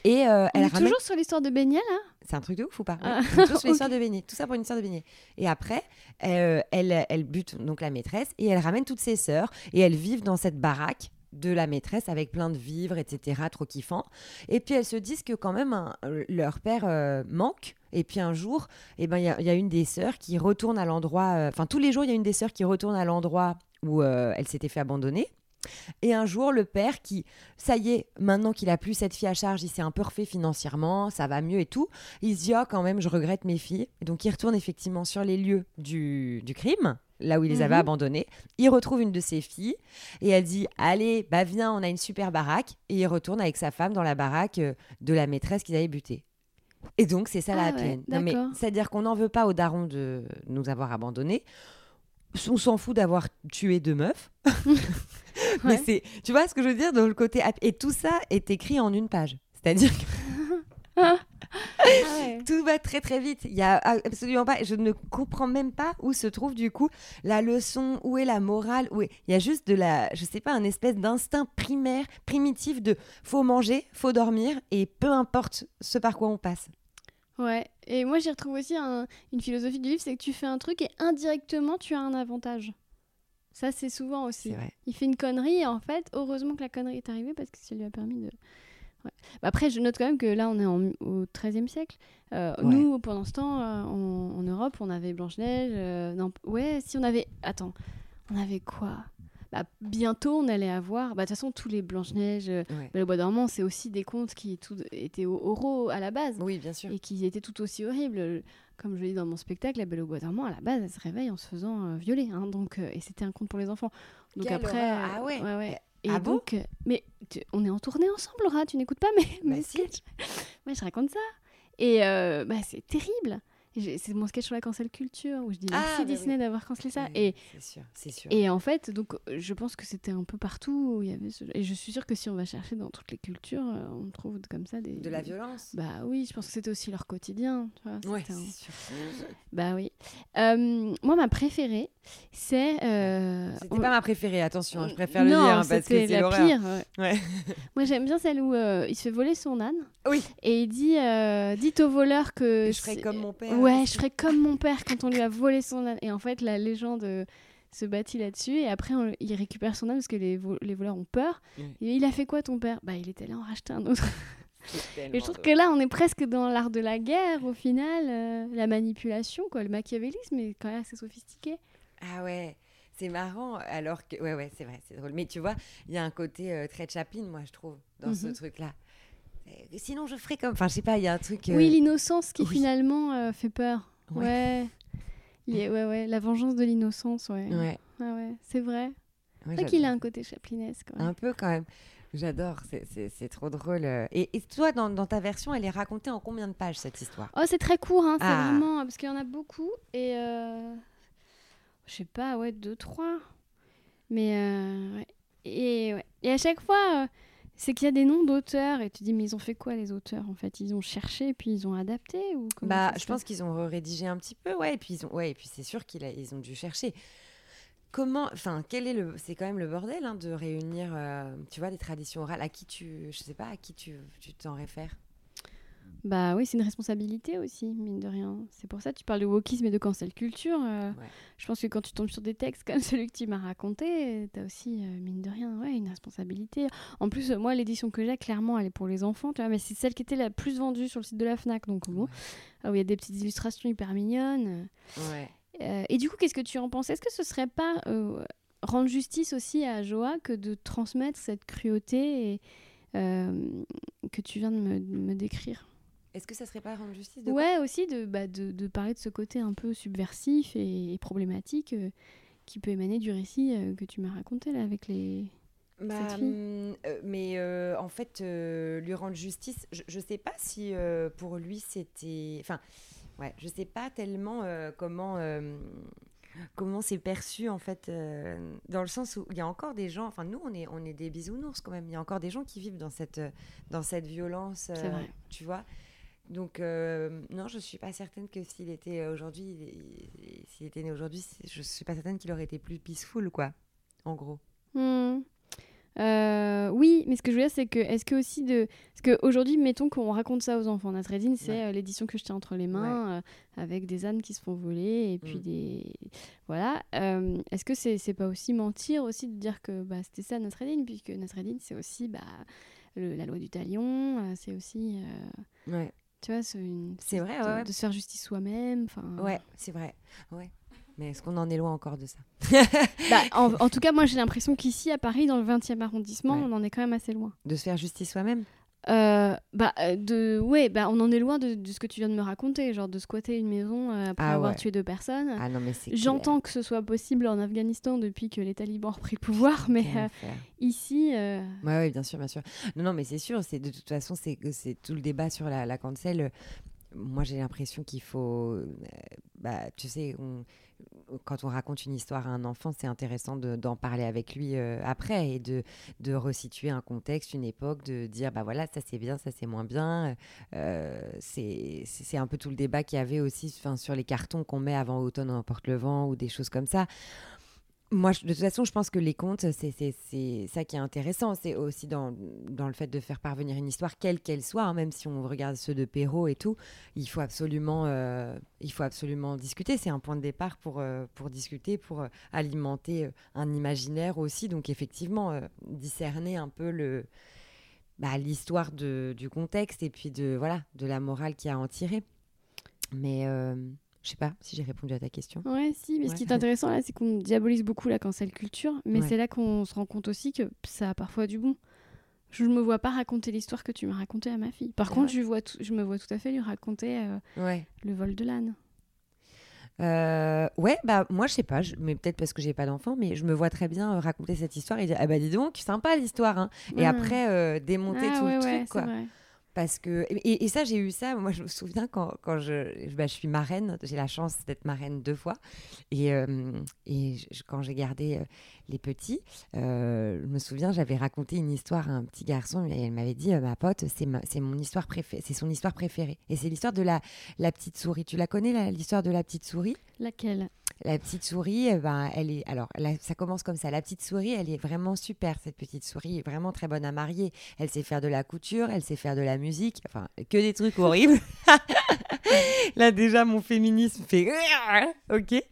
Et euh, elle est ramène. toujours sur l'histoire de Beignet là? C'est un truc de ouf ou pas? Ah, Ouais, toujours sur <laughs> l'histoire de beignet. Tout ça pour une histoire de beignet. Et après, euh, elle, elle bute donc la maîtresse et elle ramène toutes ses sœurs et elles vivent dans cette baraque de la maîtresse avec plein de vivres, etc. Trop kiffant. Et puis elles se disent que quand même un- leur père euh, manque. Et puis un jour, eh ben, il y, a- il y a une des sœurs qui retourne à l'endroit. euh, Enfin, tous les jours, il y a une des sœurs qui retourne à l'endroit où euh, elle s'était fait abandonner. Et un jour, le père qui, ça y est, maintenant qu'il a plus cette fille à charge, il s'est un peu refait financièrement, ça va mieux et tout. Il se dit, ah, quand même, je regrette mes filles. Et donc, il retourne effectivement sur les lieux du, du crime, là où il les avait Mhm. abandonnées. Il retrouve une de ses filles et elle dit, allez, bah viens, on a une super baraque. Et il retourne avec sa femme dans la baraque euh, de la maîtresse qu'ils avaient butée. Et donc, c'est ça la Ah happy ouais. Non, mais. C'est-à-dire qu'on n'en veut pas aux darons de nous avoir abandonnés. On s'en fout d'avoir tué deux meufs. <laughs> <laughs> Mais Ouais. c'est, tu vois ce que je veux dire dans le côté et tout ça est écrit en une page. C'est-à-dire que <laughs> Ah ouais. <laughs> tout va très très vite. Il y a absolument pas. Je ne comprends même pas où se trouve du coup la leçon, où est la morale, où est. Il y a juste de la, je sais pas, un espèce d'instinct primaire, primitif de faut manger, faut dormir et peu importe ce par quoi on passe. Ouais, et moi j'y retrouve aussi un- une philosophie du livre, c'est que tu fais un truc et indirectement tu as un avantage. Ça c'est souvent aussi. Vrai. Il fait une connerie et en fait, heureusement que la connerie est arrivée parce que ça lui a permis de... Ouais. Bah après, je note quand même que là on est en- au XIIIe siècle. Euh, Ouais. Nous, pendant ce temps, euh, en, en Europe, on avait Blanche-Neige. euh, non, ouais, si on avait... Attends, on avait quoi? Bah, Bientôt on allait avoir... Bah de toute façon, tous les Blanche-Neige... euh, Ouais. Belle au bois dormant, c'est aussi des contes qui tout, étaient au- oraux à la base Oui, bien sûr. et qui étaient tout aussi horribles. Comme je l'ai dit dans mon spectacle, La Belle au bois dormant, à la base, elle se réveille en se faisant euh, violer. hein, donc, euh, et c'était un conte pour les enfants. Donc Quelle après, horreur. Ah ouais. ouais. Et Ah bon? donc, mais tu- on est en tournée ensemble, Laura. Tu n'écoutes pas mes, Bah mes si. sketchs? Ouais, je raconte ça. Et euh, bah, c'est terrible. C'est mon sketch sur la cancel culture où je dis Ah, merci bah oui. Disney d'avoir cancellé ça. Oui, Et sûr, et en fait, donc, je pense que c'était un peu partout où il y avait ce... Et je suis sûre que si on va chercher dans toutes les cultures, euh, on trouve comme ça des... De la violence. Bah oui, je pense que c'était aussi leur quotidien. Tu vois, ouais, un- sûr. Bah oui. Euh, moi, ma préférée, c'est... euh, C'était on- pas ma préférée, attention, hein, je préfère le non, dire hein, parce que c'est la l'horreur. pire. ouais. <laughs> Moi, j'aime bien celle où euh, il se fait voler son âne. Oui. Et il dit, euh, dites au voleur que... Je ferai c'est- comme mon père. Ouais, je ferai comme mon père quand on lui a volé son âne. Et en fait, la légende euh, se bâtit là-dessus. Et après, on- il récupère son âne parce que les, vo- les voleurs ont peur. Et il a fait quoi, ton père? Bah, il était allé en racheter un autre. <laughs> Et je trouve que là, on est presque dans l'art de la guerre, au final. euh, la manipulation, quoi. Le machiavélisme est quand même assez sophistiqué. Ah ouais, c'est marrant. Alors que, ouais, ouais, c'est vrai, c'est drôle. Mais tu vois, il y a un côté euh, très Chaplin, moi, je trouve, dans ce Mhm. truc-là. Euh, Sinon, je ferais comme. Enfin, je sais pas, il y a un truc. euh, Oui, l'innocence qui oui. finalement euh, fait peur. Ouais. Ouais. Ouais, ouais. La vengeance de l'innocence, ouais. Ouais. Ouais, ouais. C'est vrai. ouais, C'est vrai qu'il a un côté chaplinesque. ouais. Un peu quand même. J'adore, c'est trop drôle. Et, et toi, dans, dans, ta version, elle est racontée en combien de pages cette histoire? Oh, c'est très court, hein, c'est ah. vraiment parce qu'il y en a beaucoup et euh... je sais pas, ouais, deux, trois. Mais euh... et, ouais. et à chaque fois, euh, c'est qu'il y a des noms d'auteurs et tu dis mais ils ont fait quoi les auteurs en fait? Ils ont cherché et puis ils ont adapté ou Bah, je pense qu'ils ont rédigé un petit peu, ouais, et puis ils ont, ouais, et puis c'est sûr qu'ils ils ont dû chercher. Comment, enfin, quel est le, c'est quand même le bordel hein, de réunir, euh, tu vois, des traditions orales. À qui tu, je sais pas, à qui tu, tu t'en réfères? Bah oui, c'est une responsabilité aussi, mine de rien. C'est pour ça que tu parles de wokisme et de cancel culture. Euh, je pense que quand tu tombes sur des textes comme <laughs> celui que tu m'as raconté, tu as aussi, euh, mine de rien, ouais, une responsabilité. En plus, moi, l'édition que j'ai, clairement, elle est pour les enfants, tu vois, mais c'est celle qui était la plus vendue sur le site de la FNAC, donc bon, ah, où il y a des petites illustrations hyper mignonnes. Ouais. Euh, et du coup, qu'est-ce que tu en penses? Est-ce que ce serait pas euh, rendre justice aussi à Joa que de transmettre cette cruauté et, euh, que tu viens de me, décrire? Est-ce que ça serait pas rendre justice de Ouais, aussi de, bah, de, de, parler de ce côté un peu subversif et, problématique qui peut émaner du récit que tu m'as raconté là avec les. Bah, hum, mais en fait, lui rendre justice, je, je sais pas si pour lui c'était. Enfin, Ouais, je sais pas tellement euh, comment euh, comment c'est perçu en fait euh, dans le sens où il y a encore des gens enfin nous on est on est des bisounours quand même il y a encore des gens qui vivent dans cette dans cette violence tu vois donc non je suis pas certaine que s'il était aujourd'hui s'il était né aujourd'hui je suis pas certaine qu'il aurait été plus peaceful quoi en gros mmh. Euh, oui, mais ce que je veux dire, c'est que, est-ce que aussi de. Parce qu'aujourd'hui, mettons qu'on raconte ça aux enfants. Nasreddin, c'est euh, l'édition que je tiens entre les mains, euh, avec des ânes qui se font voler, et puis mm. des. Voilà. est-ce que c'est, c'est pas aussi mentir, aussi, de dire que bah, c'était ça Nasreddin, puisque Nasreddin, c'est aussi bah, la loi du talion, c'est aussi. ouais. Tu vois, c'est, une, vrai, de, de, se faire justice soi-même. Ouais, c'est vrai. Ouais. Mais est-ce qu'on en est loin encore de ça? <laughs> Bah, <laughs> en, tout cas, moi j'ai l'impression qu'ici, à Paris, dans le 20e arrondissement, on en est quand même assez loin. De se faire justice soi-même? Euh, bah, euh, de, ouais, bah, on en est loin de, ce que tu viens de me raconter, genre de squatter une maison euh, après ah avoir tué deux personnes. Ah J'entends que ce soit possible en Afghanistan depuis que les talibans ont repris le pouvoir, mais ici. Ouais, ouais, bien sûr, bien sûr. Non, non, mais c'est sûr, c'est de toute façon, c'est tout le débat sur la, la cancel. Moi, j'ai l'impression qu'il faut. bah, tu sais, on quand on raconte une histoire à un enfant, c'est intéressant d'en parler avec lui euh, après et de, de resituer un contexte, une époque, de dire bah voilà, ça c'est bien, ça c'est moins bien. Euh, c'est un peu tout le débat qu'il y avait aussi sur les cartons qu'on met avant automne emporte le vent ou des choses comme ça. Moi, de toute façon, je pense que les contes, c'est ça qui est intéressant. C'est aussi dans, dans, le fait de faire parvenir une histoire, quelle qu'elle soit, hein, même si on regarde ceux de Perrault et tout, il faut absolument, euh, il faut absolument discuter. C'est un point de départ pour, euh, pour discuter, pour euh, alimenter un imaginaire aussi. Donc, effectivement, discerner un peu le bah, l'histoire du contexte et puis de, voilà, de la morale qu'il y a en tirer. Mais je sais pas si j'ai répondu à ta question. Ouais, si, mais ce qui est intéressant là, c'est qu'on diabolise beaucoup la cancel culture, mais c'est là qu'on se rend compte aussi que ça a parfois du bon. Je ne me vois pas raconter l'histoire que tu m'as racontée à ma fille. Par contre, je, vois je me vois tout à fait lui raconter euh, le vol de l'âne. Euh, ouais, bah moi je sais pas, mais peut-être parce que j'ai pas d'enfant, mais je me vois très bien euh, raconter cette histoire et dire ah bah dis donc sympa l'histoire, hein. et après démonter ah tout le truc quoi. Parce que, et, ça, j'ai eu ça. Moi, je me souviens quand, quand je, bah, je suis marraine, j'ai la chance d'être marraine deux fois. Et, euh, et quand j'ai gardé euh, les petits, euh, je me souviens, j'avais raconté une histoire à un petit garçon et elle m'avait dit Ma pote, c'est mon histoire préférée, c'est son histoire préférée. Et c'est l'histoire de la, la petite souris. Tu la connais, l'histoire de la petite souris? Laquelle? La petite souris, eh ben, elle est. Alors, ça commence comme ça. La petite souris, elle est vraiment super. Cette petite souris est vraiment très bonne à marier. Elle sait faire de la couture, elle sait faire de la musique. Enfin, que des trucs horribles. <laughs> Là, déjà, mon féminisme fait. <laughs> ok.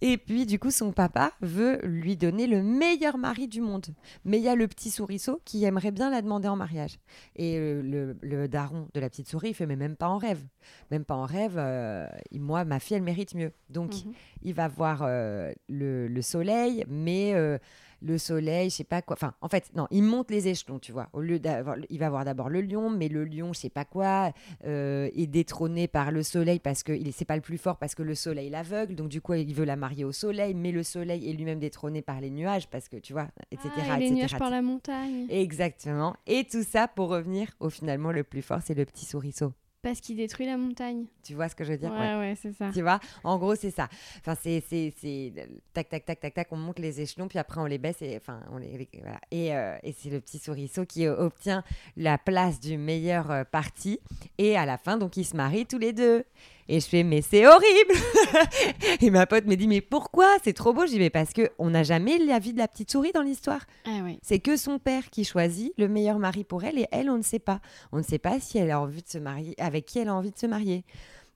Et puis, du coup, son papa veut lui donner le meilleur mari du monde. Mais il y a le petit souriceau qui aimerait bien la demander en mariage. Et le, le, daron de la petite souris, il fait Mais même pas en rêve. Même pas en rêve. Euh, moi, ma fille, elle mérite mieux. Donc, mhm. il va voir euh, le, soleil, mais euh, le soleil, je sais pas quoi. Enfin, en fait, non, il monte les échelons, tu vois. Au lieu d'avoir, il va avoir d'abord le lion, mais le lion, je sais pas quoi, euh, est détrôné par le soleil parce que il c'est pas le plus fort parce que le soleil l'aveugle, donc du coup il veut la marier au soleil, mais le soleil est lui-même détrôné par les nuages parce que tu vois, etc. Ah, et les etc., nuages par la montagne. Exactement. Et tout ça pour revenir au finalement le plus fort, c'est le petit souriceau. Parce qu'il détruit la montagne. Tu vois ce que je veux dire? Ouais, ouais, c'est ça. Tu vois? En gros, c'est ça. Enfin, c'est, c'est, c'est tac, tac, tac, tac, tac, on monte les échelons, puis après on les baisse, et enfin, on les, les- voilà. Et, euh, et c'est le petit souriceau qui euh, obtient la place du meilleur euh, parti. Et à la fin, donc, ils se marient tous les deux. Et je fais, mais c'est horrible <laughs> Et ma pote me dit, mais pourquoi C'est trop beau? Je dis, mais parce que on n'a jamais la vie de la petite souris dans l'histoire. Ah. C'est que son père qui choisit le meilleur mari pour elle et elle, on ne sait pas. On ne sait pas si elle a envie de se marier, avec qui elle a envie de se marier.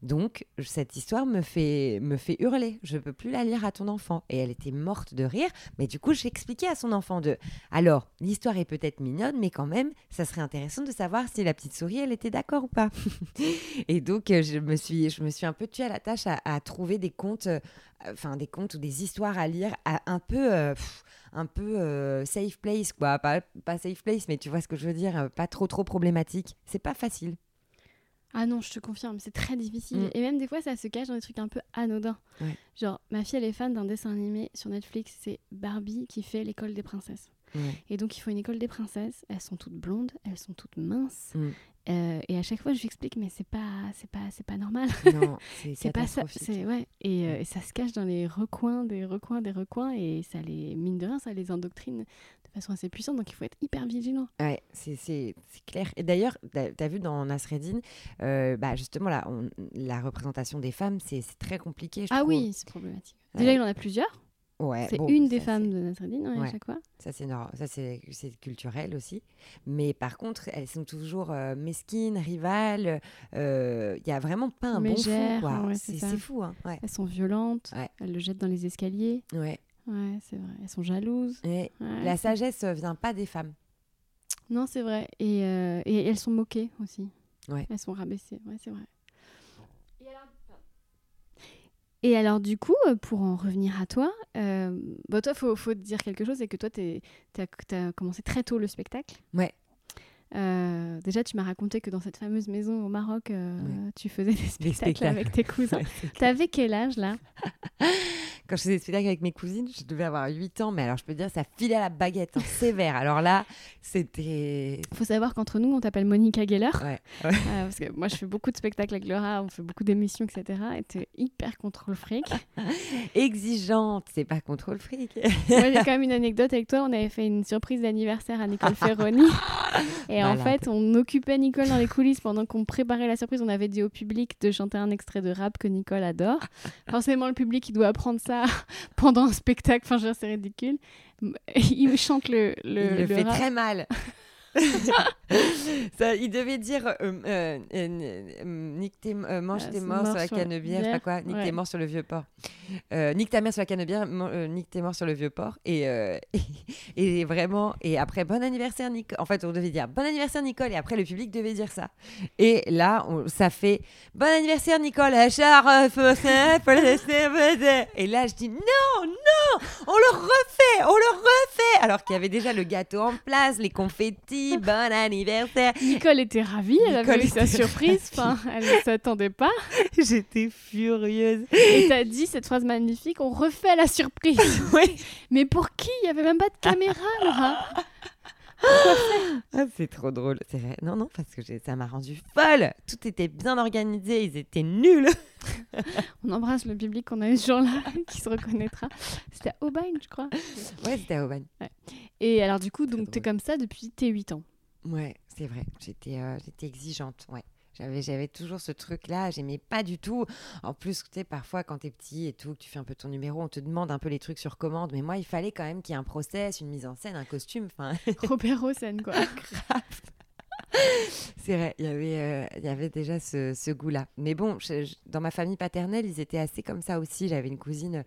Donc, cette histoire me fait, me fait hurler. Je peux plus la lire à ton enfant. Et elle était morte de rire. Mais du coup, j'ai expliqué à son enfant de Alors, l'histoire est peut-être mignonne, mais quand même, ça serait intéressant de savoir si la petite souris, elle était d'accord ou pas. <laughs> et donc, euh, je me, suis, je me suis un peu tuée à la tâche à, trouver des contes, euh, enfin, des contes ou des histoires à lire à un peu. euh, un peu safe place, quoi. Pas, pas safe place, mais tu vois ce que je veux dire, pas trop trop problématique. C'est pas facile. Ah non, je te confirme, c'est très difficile. Mm. Et même des fois, ça se cache dans des trucs un peu anodins. Ouais. Genre, ma fille, elle est fan d'un dessin animé sur Netflix, c'est Barbie qui fait l'école des princesses. Et donc, il faut une école des princesses. Elles sont toutes blondes, elles sont toutes minces. Mm. Euh, et à chaque fois, je lui explique, mais c'est pas, c'est pas, c'est pas normal. <laughs> Non, c'est pas ça. C'est ouais. Et, euh, et ça se cache dans les recoins, des recoins, des recoins, et ça les mine de rien, ça les endoctrine façon assez puissante. Donc, il faut être hyper vigilant. Ouais, c'est clair. Et d'ailleurs, t'as as vu dans Nasreddin, euh, bah justement, là, on- la représentation des femmes, c'est c'est très compliqué. je Ah trouve. oui, c'est problématique. Ouais. Déjà, il en a plusieurs. Ouais, c'est bon, une des femmes de Nasreddin hein, à Ouais. chaque fois. Ça, c'est ça, c'est c'est culturel aussi. Mais par contre, elles sont toujours euh, mesquines, rivales. euh, Il y a vraiment pas un bon fond, ouais, c'est fou, hein. Ouais. Elles sont violentes. Ouais. Elles le jettent dans les escaliers. ouais. Ouais, c'est vrai. Elles sont jalouses. Et Ouais. la sagesse euh, vient pas des femmes. Non, c'est vrai. Et, euh, et elles sont moquées aussi. Ouais. Elles sont rabaissées. Ouais, c'est vrai. Et alors, du coup, euh, pour en revenir à toi, euh, bah, toi, faut, faut te dire quelque chose, c'est que toi, tu as, commencé très tôt le spectacle. Ouais. Euh, déjà, tu m'as raconté que dans cette fameuse maison au Maroc, euh, Ouais. tu faisais des <laughs> spectacles, spectacles. avec tes cousins. <laughs> Ouais, clair. T'avais quel âge là? <laughs> Quand je faisais des spectacles avec mes cousines, je devais avoir 8 ans, mais alors je peux dire, ça filait à la baguette, hein, sévère. Alors là, c'était. Faut savoir qu'entre nous, on t'appelle Monica Geller. Ouais. Euh, parce que moi, je fais beaucoup de spectacles avec Laura, on fait beaucoup d'émissions, etc. Et t'es hyper contrôle fric. <laughs> Exigeante, c'est pas contrôle fric. moi, j'ai quand même une anecdote avec toi. On avait fait une surprise d'anniversaire à Nicole <laughs> Ferroni. <laughs> Et en Malade. fait, on occupait Nicole dans les coulisses pendant qu'on préparait la surprise. On avait dit au public de chanter un extrait de rap que Nicole adore. <laughs> Forcément, le public, il doit apprendre ça <laughs> pendant un spectacle. Enfin, c'est ridicule. Il chante le, le, il le, fait rap. très mal. <laughs> Ça, il devait dire euh, euh, euh, nique tes, mange Euh, tes morts sur la je sais pas quoi, nique ouais. tes morts sur le vieux port. Nique ta mère sur la canebière, mon- euh, nique tes morts sur le vieux port. Et, et, <laughs> et vraiment, et après, bon anniversaire Nicole. En fait, on devait dire bon anniversaire Nicole, et après, le public devait dire ça. Et là, on- ça fait bon anniversaire Nicole. Et là, je dis non, non, on le refait, on le refait. Alors qu'il y avait déjà le gâteau en place, les confettis, bon anniversaire. Nicole était ravie, elle Nicole avait eu sa surprise, enfin, elle ne s'attendait pas. <laughs> J'étais furieuse. Et t'as dit cette phrase magnifique, on refait la surprise. <laughs> Oui. Mais pour qui? Il n'y avait même pas de caméra, Laura. <gasps> Ah, c'est trop drôle. C'est vrai. Non, non, parce que ça m'a rendu folle. Tout était bien organisé. Ils étaient nuls. <laughs> On embrasse le public qu'on a eu ce jour-là, <laughs> qui se reconnaîtra. C'était à Aubagne, je crois. Ouais, c'était à Aubagne. Et alors du coup, donc t'es comme ça depuis tes 8 ans? Ouais, c'est vrai. J'étais euh, j'étais exigeante. Ouais. J'avais, j'avais toujours ce truc-là, j'aimais pas du tout. En plus, tu sais, parfois, quand t'es petit et tout, que tu fais un peu ton numéro, on te demande un peu les trucs sur commande. Mais moi, il fallait quand même qu'il y ait un process, une mise en scène, un costume. Enfin, Robert Hossein, quoi. <laughs> <laughs> C'est vrai, il y avait, euh, il y avait déjà ce, ce goût-là. Mais bon, je- je- dans ma famille paternelle, ils étaient assez comme ça aussi. J'avais une cousine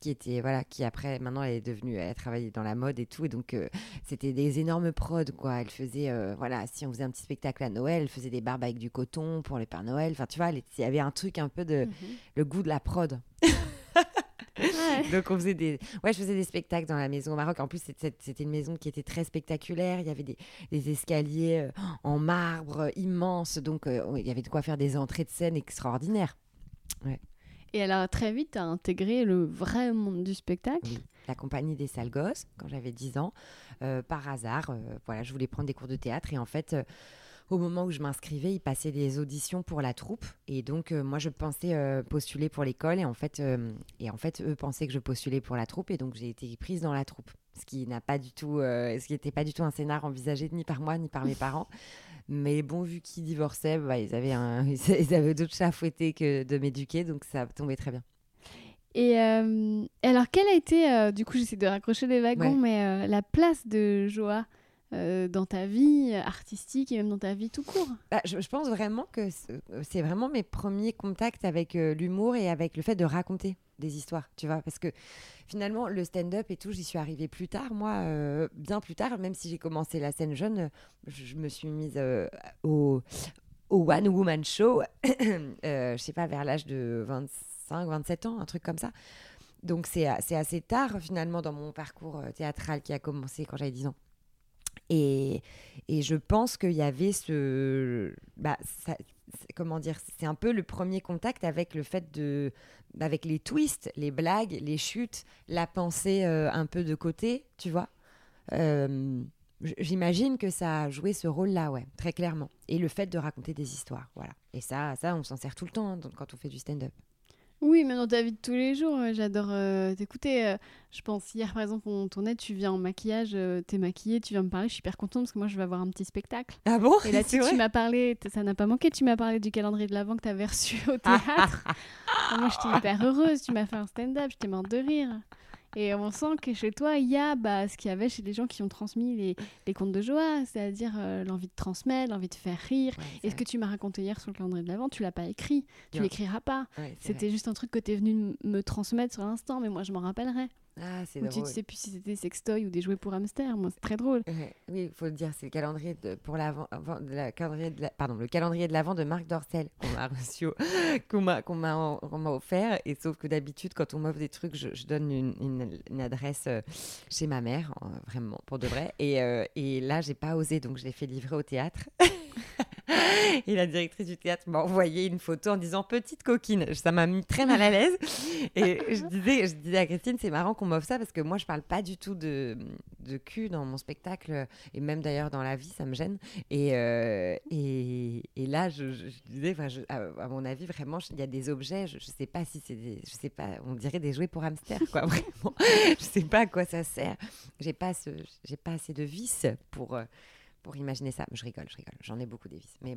qui était, voilà, qui après, maintenant, elle est devenue, elle travaillait dans la mode et tout. Et donc, euh, c'était des énormes prods, quoi. Elle faisait, euh, voilà, si on faisait un petit spectacle à Noël, elle faisait des barbes avec du coton pour les Pères Noël. Enfin, tu vois, il y avait un truc un peu de, Mhm. le goût de la prod. <laughs> Donc on faisait des, ouais, je faisais des spectacles dans la maison au Maroc. En plus, c'était une maison qui était très spectaculaire. Il y avait des, des escaliers euh, en marbre euh, immenses, donc euh, il y avait de quoi faire des entrées de scène extraordinaires. Ouais. Et alors très vite, tu as intégré le vrai monde du spectacle. La compagnie des sales gosses quand j'avais 10 ans, par hasard. voilà, je voulais prendre des cours de théâtre et en fait au moment où je m'inscrivais, ils passaient des auditions pour la troupe. Et donc, euh, moi, je pensais euh, postuler pour l'école. Et, en fait, euh, et en fait, eux pensaient que je postulais pour la troupe. Et donc, j'ai été prise dans la troupe. Ce qui n'a pas du tout, ce qui n'était pas du tout un scénar envisagé ni par moi, ni par mes parents. <laughs> Mais bon, vu qu'ils divorçaient, bah, ils avaient, un, <laughs> ils avaient d'autres chats à fouetter que de m'éduquer. Donc, ça tombait très bien. Et alors, quelle a été, du coup, j'essaie de raccrocher les wagons, mais la place de Joa euh, dans ta vie artistique et même dans ta vie tout court bah, je, pense vraiment que c'est vraiment mes premiers contacts avec euh, l'humour et avec le fait de raconter des histoires, tu vois, parce que finalement le stand-up et tout, j'y suis arrivée plus tard, moi, euh, bien plus tard, même si j'ai commencé la scène jeune, je, me suis mise au, au One Woman Show, <coughs> je sais pas, vers l'âge de 25, 27 ans, un truc comme ça. Donc c'est assez tard finalement dans mon parcours théâtral qui a commencé quand j'avais 10 ans. Et, et je pense qu'il y avait ce. Bah, comment dire C'est un peu le premier contact avec le fait de. avec les twists, les blagues, les chutes, la pensée euh, un peu de côté, tu vois. Euh, j'imagine que ça a joué ce rôle-là, ouais, très clairement. Et le fait de raconter des histoires, voilà. Et ça, ça on s'en sert tout le temps hein, quand on fait du stand-up. Oui, mais dans ta vie de tous les jours, euh, j'adore euh, t'écouter. Euh, je pense hier, par exemple, on tournait, tu viens en maquillage, t'es maquillée, tu viens me parler, je suis hyper contente parce que moi, je vais avoir un petit spectacle. Ah bon? Et là, <laughs> tu, tu m'as parlé, ça n'a pas manqué, tu m'as parlé du calendrier de l'Avent que t'avais reçu au <laughs> théâtre. moi, j'étais hyper heureuse, tu m'as fait un stand-up, j'étais morte de rire. Et on sent que chez toi, il y a bah, ce qu'il y avait chez les gens qui ont transmis les, les contes de joie, c'est-à-dire euh, l'envie de transmettre, l'envie de faire rire. et ce que tu m'as raconté hier sur le calendrier de l'Avent, tu l'as pas écrit, tu l'écriras pas. C'était juste un truc que tu es venu me transmettre sur l'instant, mais moi je m'en rappellerai. Ah, c'est drôle. Tu ne sais plus si c'était des sextoys ou des jouets pour hamster. Moi, c'est très drôle. oui, il faut le dire, c'est le calendrier de, pour l'avant, la, calendrier de pardon, le calendrier de l'avant de Marc Dorcel qu'on m'a <laughs> reçu, qu'on m'a, qu'on m'a, offert. Et sauf que d'habitude, quand on m'offre des trucs, je, donne une, une, adresse euh, chez ma mère, vraiment, pour de vrai. Et, euh, et là, j'ai pas osé, donc je l'ai fait livrer au théâtre. <laughs> et la directrice du théâtre m'a envoyé une photo en disant petite coquine. Ça m'a mis très mal à l'aise. Et je disais, je disais à Christine, c'est marrant qu'on m'offre ça parce que moi, je parle pas du tout de, de cul dans mon spectacle et même d'ailleurs dans la vie, ça me gêne. Et, euh, et, là, je, disais, à, mon avis, vraiment, il y a des objets, je, sais pas si c'est des, je sais pas, on dirait des jouets pour hamster, quoi, <laughs> vraiment. je sais pas à quoi ça sert. J'ai pas, pas assez de vis pour. Euh, pour imaginer ça. Je rigole, je rigole. J'en ai beaucoup des vis. Mais,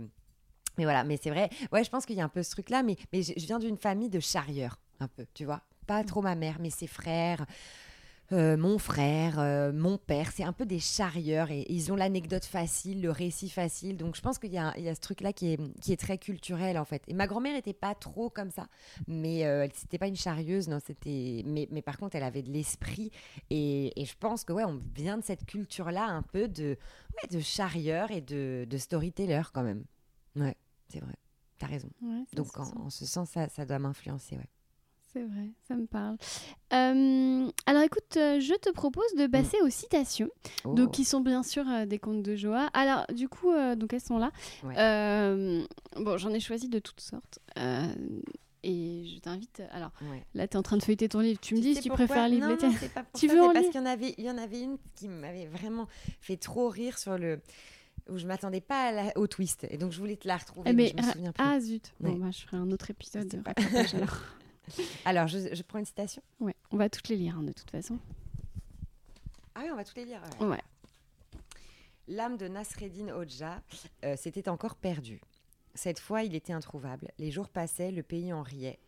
mais voilà, mais c'est vrai. Ouais, je pense qu'il y a un peu ce truc-là. Mais, mais je, viens d'une famille de charrieurs, un peu, tu vois. Pas trop ma mère, mais ses frères. Euh, mon frère, euh, mon père, c'est un peu des charrieurs et, ils ont l'anecdote facile, le récit facile. Donc je pense qu'il y, a ce truc-là qui est, qui est très culturel en fait. Et ma grand-mère n'était pas trop comme ça, mais euh, elle c'était pas une charrieuse, non, c'était. Mais, mais, par contre, elle avait de l'esprit et, et, je pense que ouais, on vient de cette culture-là un peu de, ouais, de charrieur et de, de storyteller quand même. Ouais, c'est vrai. T'as raison. Donc en, en, ce sens, ça, ça doit m'influencer, ouais. C'est vrai, ça me parle. Euh, alors écoute, euh, je te propose de passer aux citations, donc oh. qui sont bien sûr euh, des contes de Joa. Alors du coup, donc elles sont là. bon, j'en ai choisi de toutes sortes. et je t'invite. Alors là, tu es en train de feuilleter ton livre. Tu me dis si tu préfères lire les. Tu veux en Parce qu'il y en avait, il y en avait une qui m'avait vraiment fait trop rire sur le où je m'attendais pas au twist et donc je voulais te la retrouver eh mais, je me ah, souviens plus. Ah zut. Bon, bah, je ferai un autre épisode de <laughs> alors. <laughs> Alors, je, prends une citation Ouais, on va toutes les lire hein, de toute façon. Ah oui, on va toutes les lire. Ouais. L'âme de Nasreddin Hodja euh, s'était encore perdue. Cette fois, il était introuvable. Les jours passaient, le pays en riait.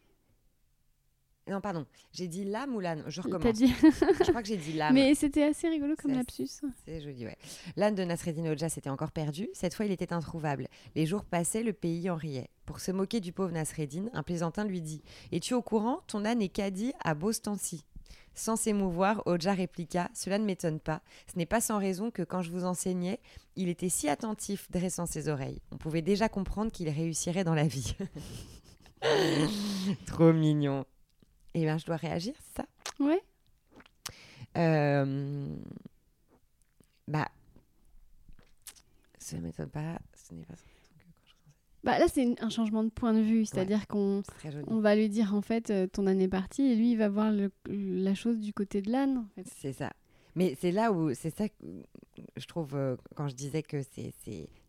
Non, pardon, j'ai dit l'âme ou l'âne Je recommence. Dit... je crois que j'ai dit l'âme. <laughs> Mais c'était assez rigolo comme lapsus. C'est joli, ouais. L'âne de Nasreddin Hodja s'était encore perdu. Cette fois, il était introuvable. Les jours passaient, le pays en riait. Pour se moquer du pauvre Nasreddin, un plaisantin lui dit Es-tu au courant? Ton âne est caddie à Bostancy. Sans s'émouvoir, Hodja répliqua Cela ne m'étonne pas. Ce n'est pas sans raison que quand je vous enseignais, il était si attentif, dressant ses oreilles. On pouvait déjà comprendre qu'il réussirait dans la vie. <laughs> Trop mignon. Et bien, je dois réagir, c'est ça? Ouais. Euh, Bah, ce m'étonne pas. Ce n'est pas Bah là, c'est un changement de point de vue, c'est-à-dire qu'on on va lui dire en fait euh, ton âne est parti et lui il va voir le- la chose du côté de l'âne. En fait. C'est ça. Mais c'est là où c'est ça que je trouve euh, quand je disais que c'est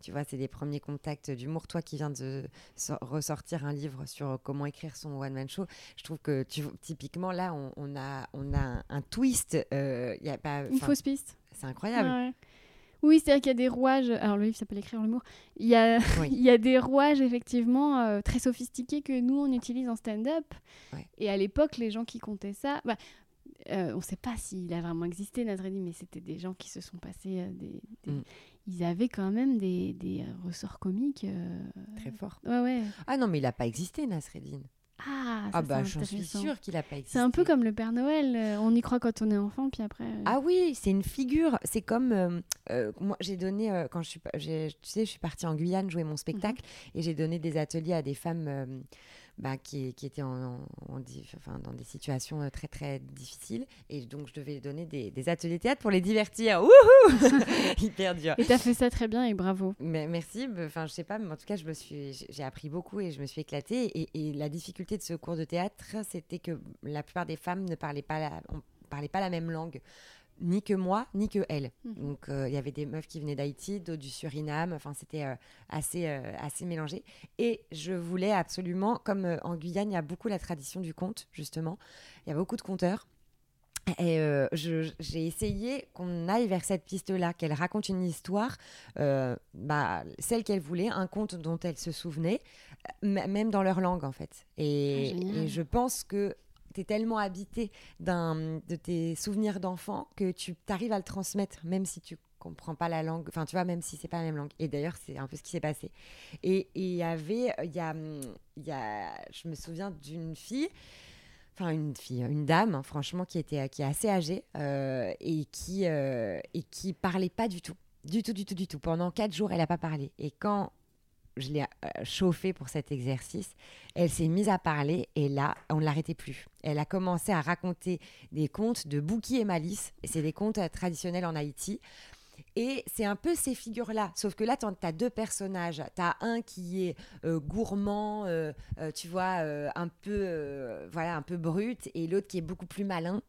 tu vois c'est les premiers contacts d'humour toi qui viens de so- ressortir un livre sur comment écrire son one man show je trouve que tu, typiquement là on, on a on a un, un twist euh, y a pas Une fausse piste. c'est incroyable Ouais. Oui, c'est-à-dire qu'il y a des rouages. Alors le livre s'appelle Écrire l'humour. Il y a, <laughs> Oui. <laughs> il y a des rouages effectivement euh, très sophistiqués que nous on utilise en stand-up. Ouais. Et à l'époque, les gens qui comptaient ça, bah, euh, on ne sait pas s'il a vraiment existé Nasreddin, mais c'était des gens qui se sont passés euh, des, des- Mm. Ils avaient quand même des, des euh, ressorts comiques. euh, très fort Ouais, ouais. ah non mais il a pas existé Nasreddin Ah, ça, ah bah j'en suis sûre qu'il a pas existé C'est un peu comme le Père Noël. on y croit quand on est enfant, puis après. Ah oui, c'est une figure. C'est comme moi, j'ai donné quand je suis, tu sais, je suis partie en Guyane jouer mon spectacle et j'ai donné des ateliers à des femmes bah, qui, qui étaient en, en- en di- enfin, dans des situations euh, très très difficiles et donc je devais donner des, des ateliers théâtre pour les divertir. <laughs> Wouhou Hyper dur. Et t'as fait ça très bien et bravo. Mais merci. Enfin, je sais pas, mais en tout cas, je me suis, j'ai- j'ai appris beaucoup et je me suis éclatée. Et, et la difficulté de ce cours de théâtre, c'était que la plupart des femmes ne parlaient pas la, on parlait pas la même langue, ni que moi, ni que elles. Mhm. Donc, euh, il y avait des meufs qui venaient d'Haïti, d'autres du Suriname. Enfin, c'était euh, assez, euh, assez mélangé. Et je voulais absolument, comme en Guyane, il y a beaucoup la tradition du conte, justement. Il y a beaucoup de conteurs. Et j'ai essayé qu'on aille vers cette piste-là, qu'elle raconte une histoire, bah, celle qu'elle voulait, un conte dont elle se souvenait, même dans leur langue en fait. Et, Ah, et je pense que tu es tellement habité de tes souvenirs d'enfant que tu arrives à le transmettre, même si tu comprends pas la langue, enfin tu vois, même si c'est pas la même langue. Et d'ailleurs, c'est un peu ce qui s'est passé. Et il y avait, il y a, hum, y a, je me souviens d'une fille enfin une fille, une dame, hein, franchement, qui était qui est assez âgée euh, et qui euh, et qui parlait pas du tout, du tout, du tout, du tout. Pendant quatre jours, elle a pas parlé. Et quand je l'ai euh, chauffée pour cet exercice, elle s'est mise à parler et là, on ne l'arrêtait plus. Elle a commencé à raconter des contes de Bouki et Malice. Et c'est des contes euh, traditionnels en Haïti. Et c'est un peu ces figures-là. Sauf que là, tu as deux personnages. Tu as un qui est euh, gourmand, euh, tu vois, un, peu, voilà, un peu brut, et l'autre qui est beaucoup plus malin.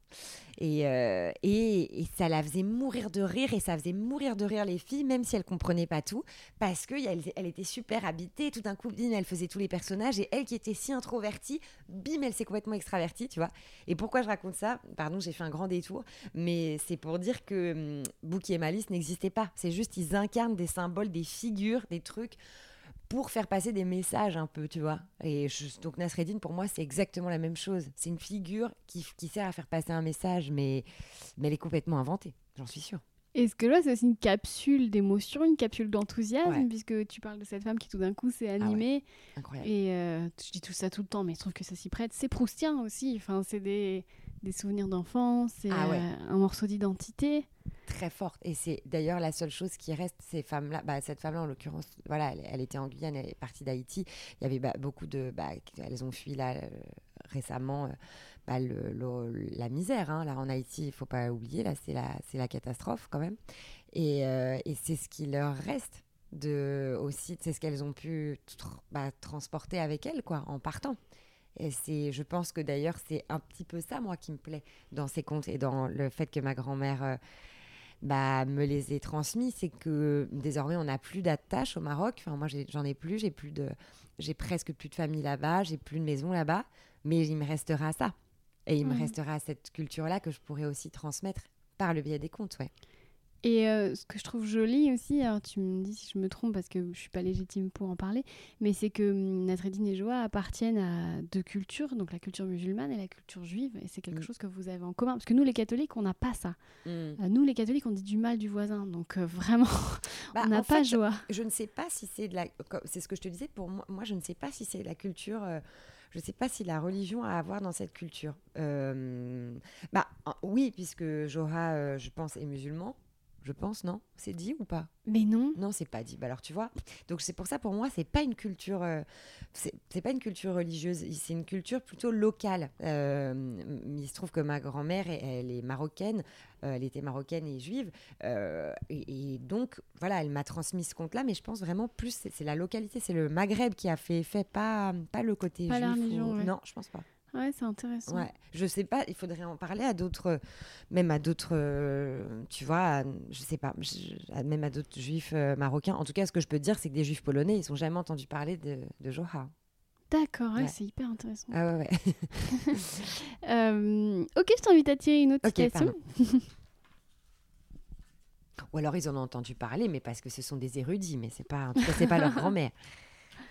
Et, euh, et, et ça la faisait mourir de rire, et ça faisait mourir de rire les filles, même si elles comprenaient pas tout, parce qu'elle elle était super habitée. Tout d'un coup, bim, elle faisait tous les personnages, et elle qui était si introvertie, bim, elle s'est complètement extravertie, tu vois. Et pourquoi je raconte ça? Pardon, j'ai fait un grand détour, mais c'est pour dire que hum, et Malice n'existaient pas. C'est juste, ils incarnent des symboles, des figures, des trucs pour faire passer des messages un peu, tu vois. Et je- donc Nasreddin, pour moi, c'est exactement la même chose. C'est une figure qui, qui sert à faire passer un message, mais, mais elle est complètement inventée, j'en suis sûre. Est-ce que là, c'est aussi une capsule d'émotion, une capsule d'enthousiasme, Ouais. puisque tu parles de cette femme qui tout d'un coup s'est animée. Incroyable. Et euh, je dis tout ça tout le temps, mais je trouve que ça s'y prête. C'est proustien aussi. Enfin, c'est des, des souvenirs d'enfance, c'est Ah ouais. euh, un morceau d'identité. Très forte. Et c'est d'ailleurs la seule chose qui reste, ces femmes-là, bah, cette femme-là en l'occurrence, voilà, elle, elle était en Guyane, elle est partie d'Haïti. Il y avait bah, beaucoup de. Bah, elles ont fui là euh, récemment. euh, bah, le- le- la misère, hein. là en Haïti, il faut pas oublier, là c'est la, c'est la catastrophe quand même. Et, euh, et c'est ce qui leur reste de aussi, c'est ce qu'elles ont pu tr- bah, transporter avec elles, quoi, en partant. Et c'est, je pense que d'ailleurs c'est un petit peu ça moi qui me plaît dans ces contes et dans le fait que ma grand-mère euh, bah, me les ait transmis, c'est que désormais on n'a plus d'attache au Maroc. Enfin moi j'en ai plus, j'ai plus de, j'ai presque plus de famille là-bas, j'ai plus de maison là-bas, mais il me restera ça et il me Mhm. restera cette culture-là que je pourrais aussi transmettre par le biais des contes, ouais. Et euh, ce que je trouve joli aussi, alors tu me dis si je me trompe parce que je suis pas légitime pour en parler, mais c'est que hum, Nasreddin et Joa appartiennent à deux cultures, donc la culture musulmane et la culture juive, et c'est quelque Mm. chose que vous avez en commun. Parce que nous, les catholiques, on n'a pas ça. Euh, nous, les catholiques, on dit du mal du voisin, donc euh, vraiment, <laughs> Bah, on n'a pas fait, Joa. je ne sais pas si c'est de la. C'est ce que je te disais. Pour moi, moi je ne sais pas si c'est la culture. euh, je ne sais pas si la religion a à voir dans cette culture. Euh, bah oui, puisque Joha, euh, je pense, est musulman. Je pense, non? C'est dit ou pas? Mais non. Non, c'est pas dit. Bah alors tu vois. Donc c'est pour ça pour moi, c'est pas une culture, euh, c'est pas une culture religieuse. C'est une culture plutôt locale. Euh, il se trouve que ma grand-mère, elle, est marocaine. euh, elle était marocaine et juive. et, et donc voilà, elle m'a transmis ce conte-là. Mais je pense vraiment plus, c'est la localité, c'est le Maghreb qui a fait effet, pas pas le côté Pas juif. ou- religion, ouais. Non, je pense pas. Ouais, c'est intéressant. Ouais, je sais pas, il faudrait en parler à d'autres, même à d'autres, euh, tu vois, à- je sais pas, à- même à d'autres juifs euh, marocains. En tout cas, ce que je peux dire, c'est que des juifs polonais, ils ont jamais entendu parler de, de Joha. D'accord, ouais, Ouais. c'est hyper intéressant. Ah ouais, ouais. <laughs> Euh, ok, je t'invite à tirer une autre Ok, citation. <laughs> Ou alors ils en ont entendu parler, mais parce que ce sont des érudits, mais c'est pas, en tout cas, c'est pas leur grand-mère.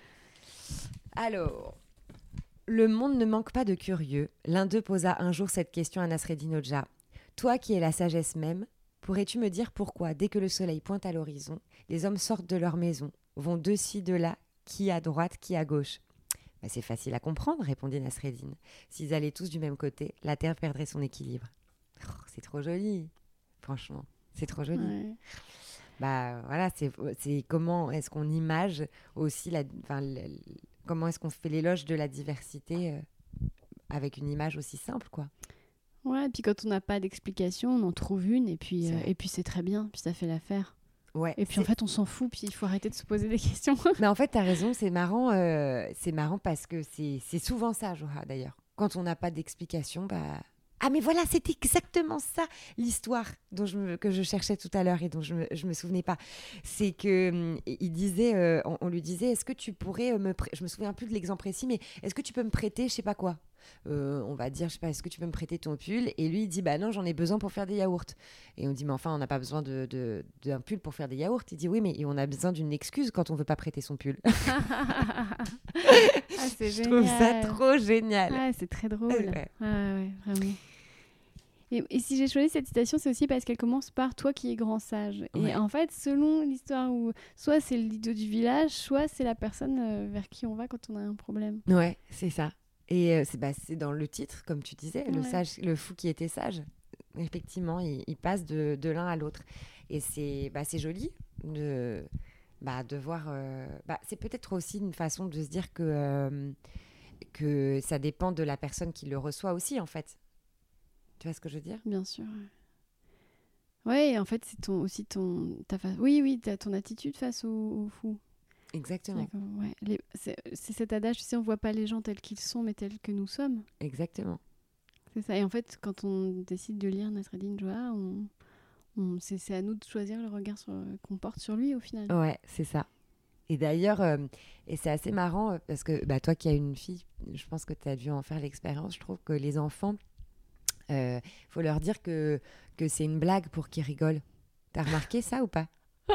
<laughs> Alors, le monde ne manque pas de curieux. L'un d'eux posa un jour cette question à Nasreddin Hoxha. Toi qui es la sagesse même, pourrais-tu me dire pourquoi, dès que le soleil pointe à l'horizon, les hommes sortent de leur maison, vont de ci, de là, qui à droite, qui à gauche? Bah, C'est facile à comprendre, répondit Nasreddin. S'ils allaient tous du même côté, la terre perdrait son équilibre. Oh, c'est trop joli, franchement. C'est trop joli. Ouais. Bah voilà, c'est c'est comment est-ce qu'on image aussi la, enfin, comment est-ce qu'on fait l'éloge de la diversité euh, avec une image aussi simple quoi. Ouais, et puis quand on n'a pas d'explication, on en trouve une, et puis, C'est euh, et puis c'est très bien, puis ça fait l'affaire. Ouais. Et puis en fait, on s'en fout, puis il faut arrêter de se poser des <laughs> questions. Mais en fait, tu as raison, c'est marrant, euh, c'est marrant parce que c'est c'est souvent ça, Joha, d'ailleurs. Quand on n'a pas d'explication, bah. Ah, mais voilà, c'est exactement ça, l'histoire dont je me- que je cherchais tout à l'heure et dont je me, je me souvenais pas. C'est que hum, il disait, euh, on, on lui disait, est-ce que tu pourrais euh, me. Je me souviens plus de l'exemple précis, mais est-ce que tu peux me prêter, je sais pas quoi Euh, On va dire, je sais pas, est-ce que tu peux me prêter ton pull? Et lui, il dit, bah non, j'en ai besoin pour faire des yaourts. Et on dit, mais enfin, on n'a pas besoin de- de- d'un pull pour faire des yaourts. Il dit, oui, mais on a besoin d'une excuse quand on veut pas prêter son pull. <laughs> ah, c'est <laughs> Je trouve ça trop génial. Ouais, c'est très drôle. Ouais. Ouais, vraiment. Et, et si j'ai choisi cette citation, c'est aussi parce qu'elle commence par toi qui es grand sage. Ouais. Et en fait, selon l'histoire où soit c'est l'idiot du village, soit c'est la personne euh, vers qui on va quand on a un problème. Ouais, c'est ça. Et euh, c'est bah, c'est dans le titre, comme tu disais, le sage, le fou qui était sage. Effectivement, il, il passe de, de l'un à l'autre. Et c'est bah, joli de, bah, de voir. euh, bah, c'est peut-être aussi une façon de se dire que, euh, que ça dépend de la personne qui le reçoit aussi, en fait. Tu vois ce que je veux dire? Bien sûr. Ouais, en fait, c'est ton, aussi ton, ta fa- Oui, oui, t'as ton attitude face au, au fou. Exactement. Ouais. Les- C'est c'est cet adage, tu sais, on voit pas les gens tels qu'ils sont, mais tels que nous sommes. Exactement. C'est ça. Et en fait, quand on décide de lire Nasreddin Joa, on, on- c'est c'est à nous de choisir le regard sur- qu'on porte sur lui au final. Ouais, c'est ça. Et d'ailleurs, euh, et c'est assez marrant euh, parce que bah, toi qui as une fille, je pense que tu as dû en faire l'expérience. Je trouve que les enfants, il faut leur dire que, que c'est une blague pour qu'ils rigolent. T'as remarqué ça ou pas? <laughs>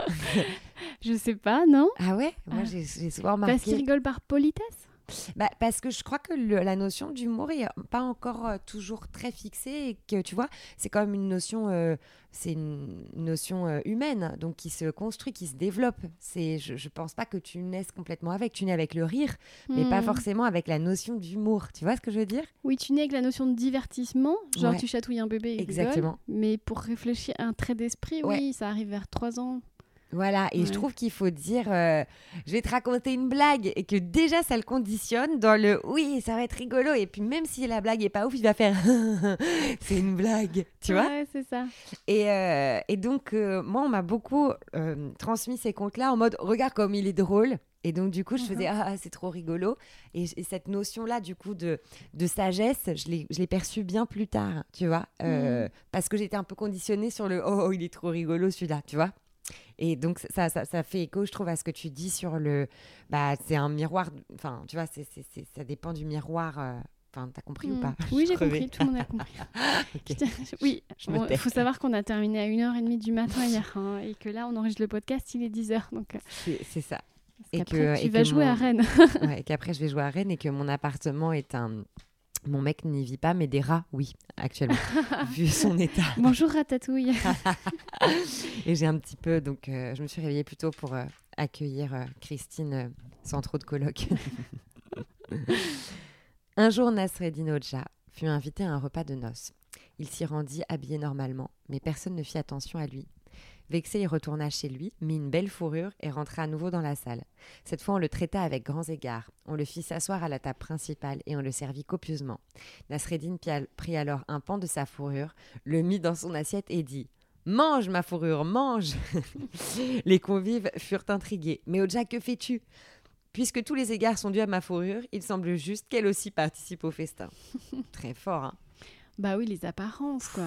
Je sais pas, non? Ah ouais? Moi, Ah. j'ai souvent Parce remarqué. qu'il rigole par politesse? Bah, parce que je crois que le- la notion d'humour est pas encore euh, toujours très fixée et que tu vois, c'est quand même une notion, euh, c'est une notion euh, humaine, donc qui se construit, qui se développe. C'est, je, je pense pas que tu naisses complètement avec, tu nais avec le rire, mais pas Hmm. forcément avec la notion d'humour. Tu vois ce que je veux dire? Oui, tu nais avec la notion de divertissement, genre Ouais. tu chatouilles un bébé et Exactement. mais pour réfléchir à un trait d'esprit, Ouais. oui, ça arrive vers 3 ans. Voilà, et je trouve qu'il faut dire, euh, je vais te raconter une blague, et que déjà ça le conditionne dans le oui, ça va être rigolo, et puis même si la blague est pas ouf, il va faire <laughs> c'est une blague, tu vois Ouais, c'est ça. Et, euh, et donc, euh, moi, on m'a beaucoup transmis ces contes-là en mode regarde comme il est drôle. Et donc, du coup, je faisais ah, c'est trop rigolo. Et, et cette notion-là, du coup, de, de sagesse, je l'ai perçue bien plus tard, tu vois. euh, Parce que j'étais un peu conditionnée sur le oh, il est trop rigolo celui-là, tu vois. Et donc, ça, ça, ça fait écho, je trouve, à ce que tu dis sur le. Bah, c'est un miroir. Enfin, tu vois, c'est c'est- c'est- ça dépend du miroir. euh, Enfin, t'as compris ou Hmm. pas? Oui, j'ai compris, tout le monde a compris. <laughs> <laughs> Oui, Je il faut savoir qu'on a terminé à 1h30 du matin hier hein, et que là, on enregistre le podcast, il est 10h. Donc, euh, C'est c'est ça. parce Et qu'après, que- tu et vas que jouer à Rennes. <laughs> Ouais, et qu'après je vais jouer à Rennes et que mon appartement est un. Mon mec n'y vit pas, mais des rats, oui, actuellement, <laughs> vu son état. Bonjour Ratatouille. <laughs> Et j'ai un petit peu, donc euh, je me suis réveillée plus tôt pour euh, accueillir euh, Christine sans trop de colocs. <laughs> un jour, Nasreddin Hoxha fut invité à un repas de noces. Il s'y rendit habillé normalement, mais personne ne fit attention à lui. Vexé, il retourna chez lui, mit une belle fourrure et rentra à nouveau dans la salle. Cette fois, on le traita avec grands égards. On le fit s'asseoir à la table principale et on le servit copieusement. Nasreddin prit alors un pan de sa fourrure, le mit dans son assiette et dit Mange, ma fourrure, mange <laughs> Les convives furent intrigués. Mais Oja, que fais-tu? Puisque tous les égards sont dus à ma fourrure, il semble juste qu'elle aussi participe au festin. Très fort, hein bah oui, les apparences, quoi.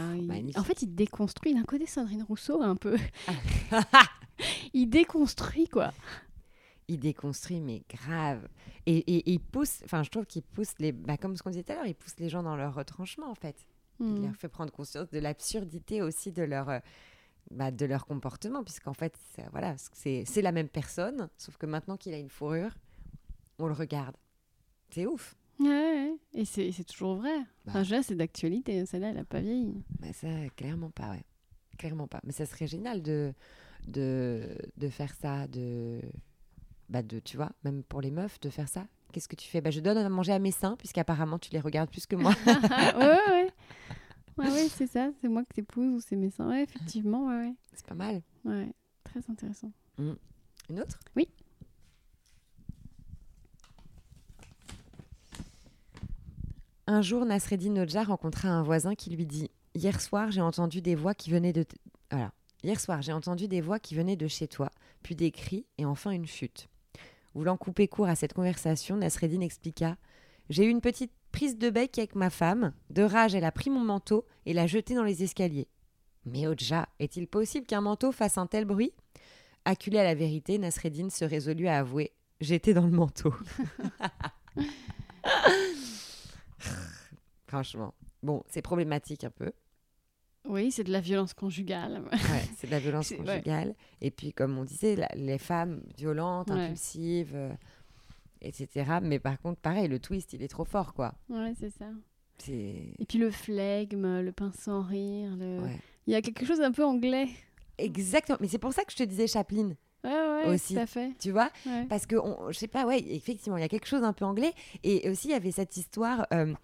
En fait, il déconstruit. Il a un côté Sandrine Rousseau, un peu. <laughs> il déconstruit, quoi. Il déconstruit, mais grave. Et, il pousse, enfin, je trouve qu'il pousse les. Bah, comme ce qu'on disait tout à l'heure, il pousse les gens dans leur retranchement, en fait. Il hmm. leur fait prendre conscience de l'absurdité aussi de leur. Euh, bah, de leur comportement, puisqu'en fait, voilà, c'est la même personne, sauf que maintenant qu'il a une fourrure, on le regarde. C'est ouf. Ouais, et c'est toujours vrai. Bah. Enfin, c'est d'actualité. Hein, celle-là, elle n'a pas vieilli. Bah, ça, clairement pas, ouais. Clairement pas. Mais ça serait génial de, de, de faire ça, de, bah, de, tu vois, même pour les meufs, de faire ça. Qu'est-ce que tu fais? Bah, Je donne à manger à mes seins, puisqu'apparemment, tu les regardes plus que moi. <laughs> ouais, ouais. <laughs> Ouais, ouais, c'est ça. C'est moi que t'épouses ou c'est mes seins. Ouais, effectivement, ouais, ouais. C'est pas mal. Ouais, très intéressant. Mmh. Une autre? Oui. Un jour, Nasreddin Nodja rencontra un voisin qui lui dit Hier soir, j'ai entendu des voix qui venaient de. Soir, j'ai entendu des voix qui venaient de chez toi, puis des cris et enfin une chute. Voulant couper court à cette conversation, Nasreddin expliqua J'ai eu une petite prise de bec avec ma femme. De rage, elle a pris mon manteau et l'a jeté dans les escaliers. Mais Odja, est-il possible qu'un manteau fasse un tel bruit? Acculé à la vérité, Nasreddin se résolut à avouer J'étais dans le manteau. <laughs> Franchement. Bon, c'est problématique un peu. Oui, c'est de la violence conjugale. ouais, c'est de la <laughs> violence conjugale. Et puis, comme on disait, les femmes violentes, impulsives, euh, etc. Mais par contre, pareil, le twist, il est trop fort, quoi. Ouais, c'est ça. Et puis le flegme, le pince sans rire. Le... Il y a quelque chose d'un peu anglais. Exactement. Mais c'est pour ça que je te disais Chaplin. Ouais, ouais, aussi. Tout à fait. Tu vois? Parce que, on, je sais pas, ouais, effectivement, il y a quelque chose d'un peu anglais. Et aussi, il y avait cette histoire. Euh,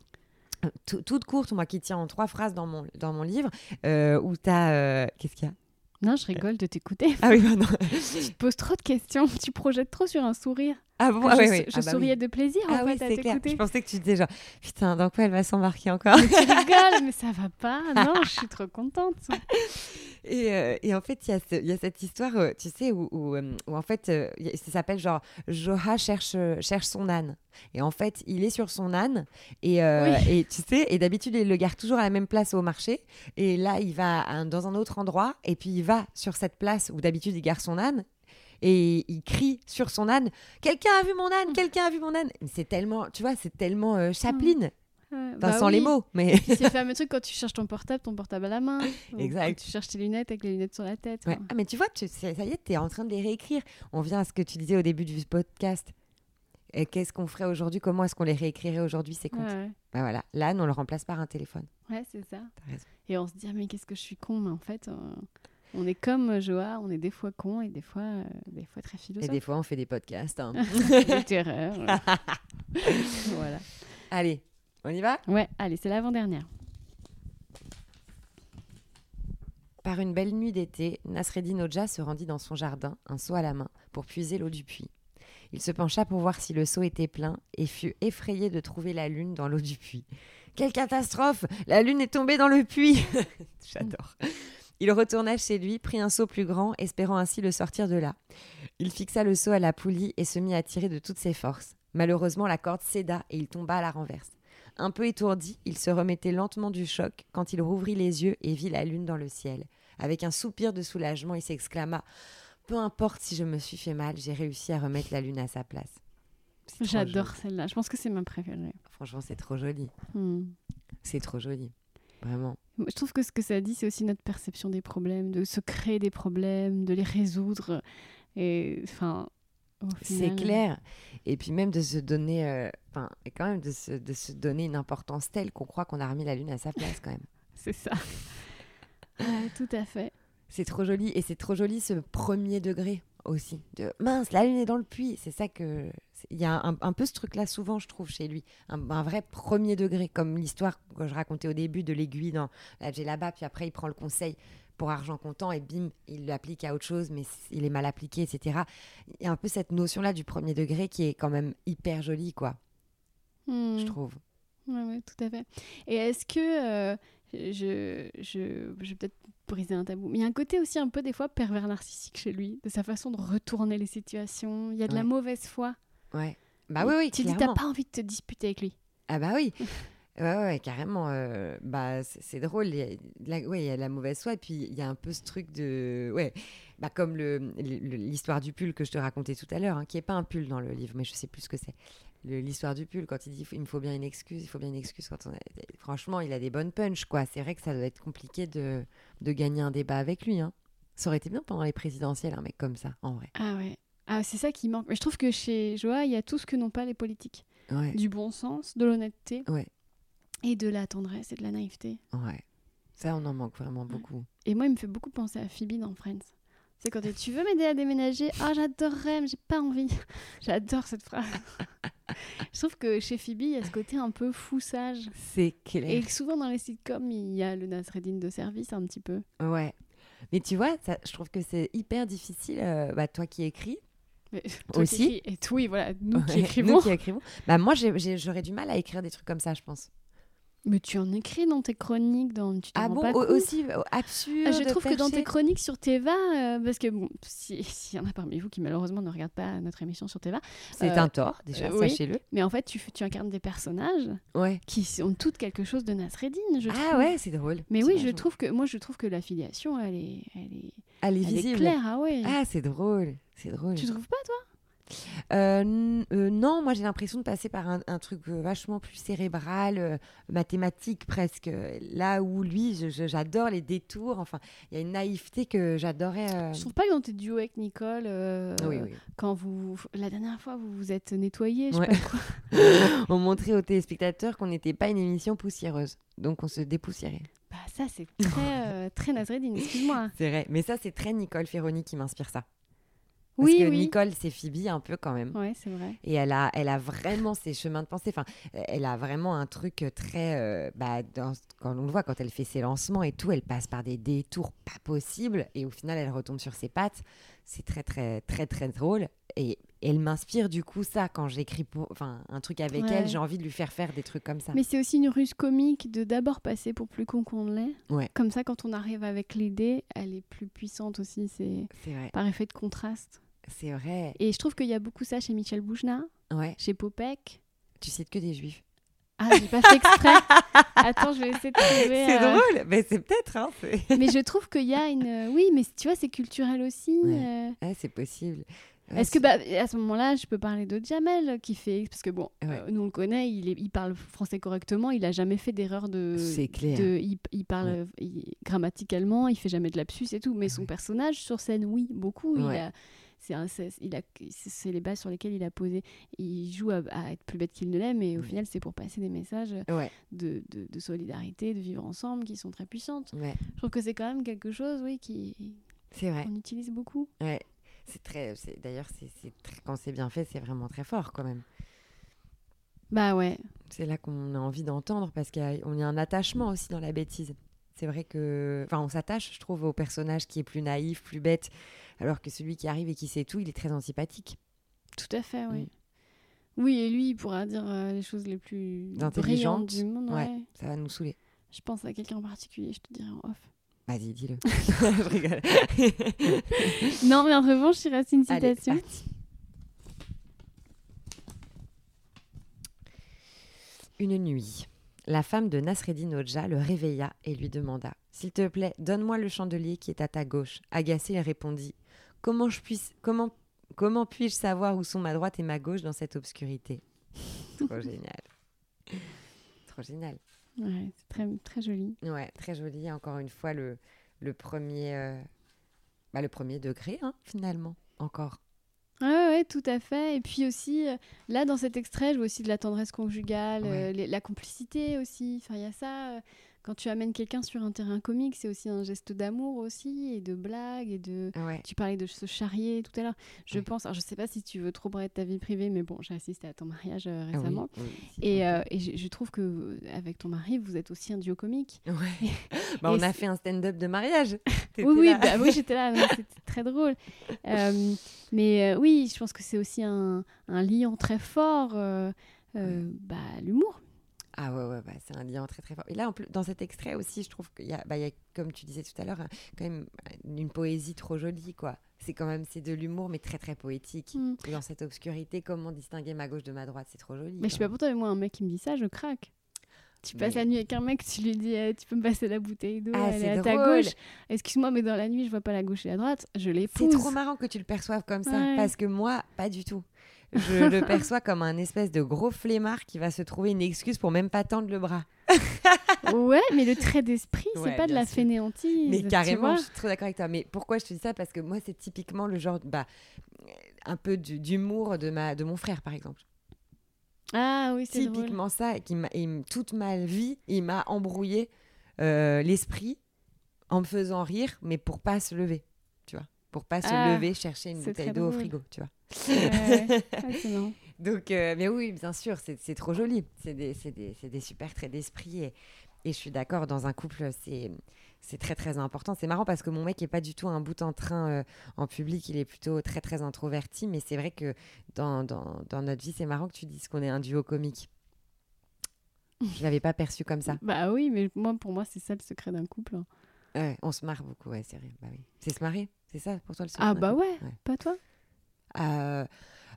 toute courte, moi qui tiens en trois phrases dans mon, dans mon livre, euh, où tu as. Euh, qu'est-ce qu'il y a Non, je rigole de t'écouter. Ah oui, non. <laughs> tu te poses trop de questions, tu projettes trop sur un sourire. Ah bon, ah, je, oui, oui. je ah bah souriais de plaisir ah en oui, fait à t'écouter. Je pensais que tu disais genre putain dans quoi elle va s'embarquer encore. Mais tu rigoles, mais ça va pas. <laughs> Non, je suis trop contente. Et, euh, et, en fait, il y, y, a cette histoire, euh, tu sais, où, où, euh, où en fait, ça s'appelle genre Joha cherche, cherche son âne. Et en fait, il est sur son âne. Et, et tu sais, et d'habitude, il le garde toujours à la même place au marché. Et là, il va dans un autre endroit. Et puis, il va sur cette place où d'habitude, il garde son âne et il crie sur son âne Quelqu'un a vu mon âne Quelqu'un a vu mon âne C'est tellement, tu vois, c'est tellement Chaplin. Bah sans les mots, mais. c'est le <laughs> fameux truc quand tu cherches ton portable, ton portable à la main. Exact. tu cherches tes lunettes avec les lunettes sur la tête. Ah, mais tu vois, tu, ça y est, tu es en train de les réécrire. On vient à ce que tu disais au début du podcast. Qu'est-ce qu'on ferait aujourd'hui? Comment est-ce qu'on les réécrirait aujourd'hui, ces comptes bah voilà, là, on le remplace par un téléphone. Ouais, c'est ça. Et on se dit, ah, mais qu'est-ce que je suis con Mais en fait, euh, on est comme Joa, on est des fois con et des fois, euh, des fois très philosophe. Et des fois, on fait des podcasts. Hein. <laughs> des terreurs. <laughs> voilà. Allez, on y va? Ouais, allez, c'est l'avant-dernière. Par une belle nuit d'été, Nasreddin Oja se rendit dans son jardin, un seau à la main, pour puiser l'eau du puits. Il se pencha pour voir si le seau était plein et fut effrayé de trouver la lune dans l'eau du puits. Quelle catastrophe La lune est tombée dans le puits <laughs> J'adore. Il retourna chez lui, prit un seau plus grand, espérant ainsi le sortir de là. Il fixa le seau à la poulie et se mit à tirer de toutes ses forces. Malheureusement, la corde céda et il tomba à la renverse. Un peu étourdi, il se remettait lentement du choc quand il rouvrit les yeux et vit la lune dans le ciel. Avec un soupir de soulagement, il s'exclama Peu importe si je me suis fait mal, j'ai réussi à remettre la lune à sa place. J'adore celle-là. Je pense que c'est ma préférée. Franchement, c'est trop joli. Hmm. C'est trop joli. Vraiment. Je trouve que ce que ça dit, c'est aussi notre perception des problèmes, de se créer des problèmes, de les résoudre. Et enfin, c'est clair. Et puis même de se donner, euh, enfin, et quand même de se, de se, donner une importance telle qu'on croit qu'on a remis la lune à sa place quand même. <laughs> c'est ça. <laughs> tout à fait. C'est trop joli et c'est trop joli ce premier degré aussi. De mince, la lune est dans le puits. C'est ça que il y a un, peu ce truc-là souvent, je trouve, chez lui, un, vrai premier degré, comme l'histoire que je racontais au début de l'aiguille dans la là-bas, puis après il prend le conseil pour argent comptant et bim, il l'applique à autre chose, mais il est mal appliqué, etc. Il y a un peu cette notion-là du premier degré qui est quand même hyper jolie, quoi. Je Hmm. trouve. Ouais, ouais, tout à fait. Et est-ce que euh, je, je, je vais peut-être briser un tabou, mais il y a un côté aussi un peu des fois pervers narcissique chez lui, de sa façon de retourner les situations. Il y a de la mauvaise foi. Ouais. Bah oui, oui, Tu dis, t'as clairement. pas envie de te disputer avec lui. Ah bah oui. <laughs> Ouais, ouais, carrément. euh, bah, c'est drôle. Il y, a, la- ouais, il y a la mauvaise foi. Et puis, il y a un peu ce truc de. Ouais, bah, comme le- le- l'histoire du pull que je te racontais tout à l'heure, hein, qui n'est pas un pull dans le livre, mais je sais plus ce que c'est. L'histoire du pull, quand il dit il me faut bien une excuse, il faut bien une excuse. Quand on a- Franchement, il a des bonnes punches, quoi. C'est vrai que ça doit être compliqué de, de gagner un débat avec lui. Hein. Ça aurait été bien pendant les présidentielles, un mec comme ça, en vrai. Ah ouais. Ah, c'est ça qui manque. Mais je trouve que chez Joa, il y a tout ce que n'ont pas les politiques. Ouais, Du bon sens, de l'honnêteté ouais, et de la tendresse et de la naïveté. ouais. Ça, on en manque vraiment beaucoup. Et moi, il me fait beaucoup penser à Phoebe dans Friends. C'est quand tu veux m'aider à déménager? Ah, j'adorerais, mais j'ai pas envie. <laughs> J'adore cette phrase. <laughs> je trouve que chez Phoebe, il y a ce côté un peu fou sage. C'est clair. Et souvent dans les sitcoms, il y a le Nasreddin de service un petit peu. Ouais. Mais tu vois, ça, je trouve que c'est hyper difficile, euh, bah, toi qui écris. Mais <laughs> toi qui Aussi. écris- Et tout, oui, voilà, nous qui écrivons. nous qui écrivons. Bah, moi, j'aurais du mal à écrire des trucs comme ça, je pense. Mais tu en écris dans tes chroniques, dans... tu Ah bon pas Aussi euh, absurde. Ah, je trouve que dans tes chroniques sur Teva, euh, parce que bon, si- <laughs> s'il y en a parmi vous qui malheureusement ne regardent pas notre émission sur Teva, C'est euh, un tort, déjà, euh, oui. sachez-le. mais en fait tu, tu incarnes des personnages Ouais. qui ont toutes quelque chose de Nasreddin, je trouve. Ah ouais, c'est drôle. Mais oui, je trouve que moi je trouve que l'affiliation elle est, elle est, Elle est elle est visible. claire, ah ouais. Ah, c'est drôle. C'est drôle. tu trouves pas toi? Euh, euh, non, moi j'ai l'impression de passer par un, un truc euh, vachement plus cérébral, euh, mathématique presque. Là où lui, j'adore les détours. Enfin, il y a une naïveté que j'adorais. euh, Je trouve pas que dans tes duos avec Nicole, euh, Oui, oui. quand vous la dernière fois vous vous êtes nettoyé, je sais Ouais. pas quoi. <laughs> On montrait aux téléspectateurs qu'on n'était pas une émission poussiéreuse. Donc on se dépoussiérait. Bah ça c'est très très Nasreddin, excuse-moi. C'est vrai. Mais ça, c'est très Nicole Ferroni qui m'inspire ça. Parce Oui, que oui. Nicole, c'est Phoebe un peu quand même. Ouais, c'est vrai. Et elle a, elle a vraiment ses chemins de pensée. Enfin, elle a vraiment un truc très. euh, bah, dans- quand on le voit, quand elle fait ses lancements et tout, elle passe par des détours pas possibles. Et au final, elle retombe sur ses pattes. C'est très, très, très, très drôle. Et elle m'inspire du coup ça quand j'écris enfin, un truc avec Ouais. elle. J'ai envie de lui faire faire des trucs comme ça. Mais c'est aussi une ruse comique de d'abord passer pour plus con qu'on l'est. Ouais. Comme ça, quand on arrive avec l'idée, elle est plus puissante aussi. C'est C'est vrai. par effet de contraste. C'est vrai. Et je trouve qu'il y a beaucoup ça chez Michel Boujna, Ouais. chez Popek. Tu cites que des juifs. Ah, j'ai pas fait exprès. Attends, je vais essayer de trouver. C'est euh, drôle. Mais c'est peut-être. Hein. <laughs> Mais je trouve qu'il y a une. Oui, mais tu vois, c'est culturel aussi. Ouais. euh. Ouais, c'est possible. Ouais, Est-ce que c'est- bah, à ce moment-là, je peux parler de Jamel qui fait parce que bon, Ouais. euh, nous on le connaît, il, est- il parle français correctement, il a jamais fait d'erreur de. C'est clair. de- il, il parle Ouais. euh, il- grammaticalement, il fait jamais de lapsus et tout, mais son personnage sur scène, oui, beaucoup. Il a, c'est les bases sur lesquelles il a posé. Il joue à, à être plus bête qu'il ne l'est, mais au final, c'est pour passer des messages Ouais. de, de, de solidarité, de vivre ensemble, qui sont très puissantes. Ouais. Je trouve que c'est quand même quelque chose, oui, qui C'est vrai. qu'on utilise beaucoup. Ouais, c'est très. D'ailleurs, c'est quand c'est bien fait, c'est vraiment très fort quand même. Bah ouais. C'est là qu'on a envie d'entendre parce qu'il y, a- on y a un attachement aussi dans la bêtise. C'est vrai que, enfin, on s'attache, je trouve, au personnage qui est plus naïf, plus bête, alors que celui qui arrive et qui sait tout, il est très antipathique. Tout à fait, oui. Mm. Oui, et lui, il pourra dire euh, les choses les plus Intelligentes. brillantes du monde. Ouais. ouais. Ça va nous saouler. Je pense à quelqu'un en particulier, je te dirai en off. Vas-y, dis-le. <laughs> <laughs> je rigole. <laughs> Non, mais en revanche, je dirais une citation. Une nuit, la femme de Nasreddin Hodja le réveilla et lui demanda S'il te plaît, donne-moi le chandelier qui est à ta gauche. Agacé, il répondit Comment, je puisse, comment, comment puis-je savoir où sont ma droite et ma gauche dans cette obscurité? Trop génial. Trop génial. Ouais, c'est très, très joli. Ouais, très joli. Encore une fois, le, le, premier, euh, bah, le premier degré, hein, finalement, encore. Ouais, ouais, tout à fait. Et puis aussi, euh, là, dans cet extrait, je vois aussi de la tendresse conjugale, euh, les- la complicité aussi. Enfin, il y a ça. Quand tu amènes quelqu'un sur un terrain comique, c'est aussi un geste d'amour aussi et de blague et de. Ouais. Tu parlais de se charrier tout à l'heure. Je Ouais. pense. Alors, je sais pas si tu veux trop parler de ta vie privée, mais bon, j'ai assisté à ton mariage euh, Ah oui, récemment. oui, Et, euh, et je, je trouve que euh, avec ton mari, vous êtes aussi un duo comique. Ouais. <laughs> Bah, on a fait un stand-up de mariage. <laughs> Oui, oui, bah, oui, j'étais là, c'était <laughs> très drôle. Euh, mais oui, je pense que c'est aussi un, un liant très fort, bah, l'humour. Ah ouais, ouais, bah, c'est un lien très très fort. Et là, en plus, dans cet extrait aussi, je trouve qu'il y a, bah, y a, comme tu disais tout à l'heure, hein, quand même une poésie trop jolie, quoi. C'est quand même, c'est de l'humour, mais très très poétique. Mm. Et dans cette obscurité, comment distinguer ma gauche de ma droite? C'est trop joli. Mais je sais pas pour toi, mais moi, un mec qui me dit ça, je craque. Tu passes Mais- la nuit avec un mec, tu lui dis eh, Tu peux me passer la bouteille d'eau, Ah, elle est c'est à ta gauche. Excuse-moi, mais dans la nuit, je vois pas la gauche et la droite. Je C'est l'épouse. trop marrant que tu le perçoives comme ça, Ouais. parce que moi, pas du tout. Je le <laughs> perçois comme un espèce de gros flemmard qui va se trouver une excuse pour même pas tendre le bras. Ouais, mais le trait d'esprit, c'est Ouais, pas de la sûr. fainéantise. Mais carrément, je suis trop d'accord avec toi. Mais pourquoi je te dis ça? Parce que moi, c'est typiquement le genre, bah, un peu d'humour de, ma, de mon frère, par exemple. Ah oui, c'est drôle. Typiquement ça, qui toute ma vie, il m'a embrouillé euh, l'esprit en me faisant rire, mais pour pas se lever, tu vois. Pour pas se Ah, lever chercher une bouteille d'eau au frigo, tu vois. Ouais, ouais. <laughs> Donc, euh, mais oui, bien sûr, c'est c'est trop joli. C'est des, c'est des, c'est des super traits d'esprit. Et, et je suis d'accord, dans un couple, c'est c'est très, très important. C'est marrant parce que mon mec n'est pas du tout un bout en train euh, en public. Il est plutôt très, très introverti. Mais c'est vrai que dans, dans, dans notre vie, c'est marrant que tu dises qu'on est un duo comique. Je l'avais pas perçu comme ça. Bah oui, mais moi, pour moi, c'est ça le secret d'un couple. hein. Ouais, on se marre beaucoup, ouais, c'est vrai. Bah oui. C'est se marrer, c'est ça pour toi le secret Ah bah ouais, Ouais. pas toi Euh,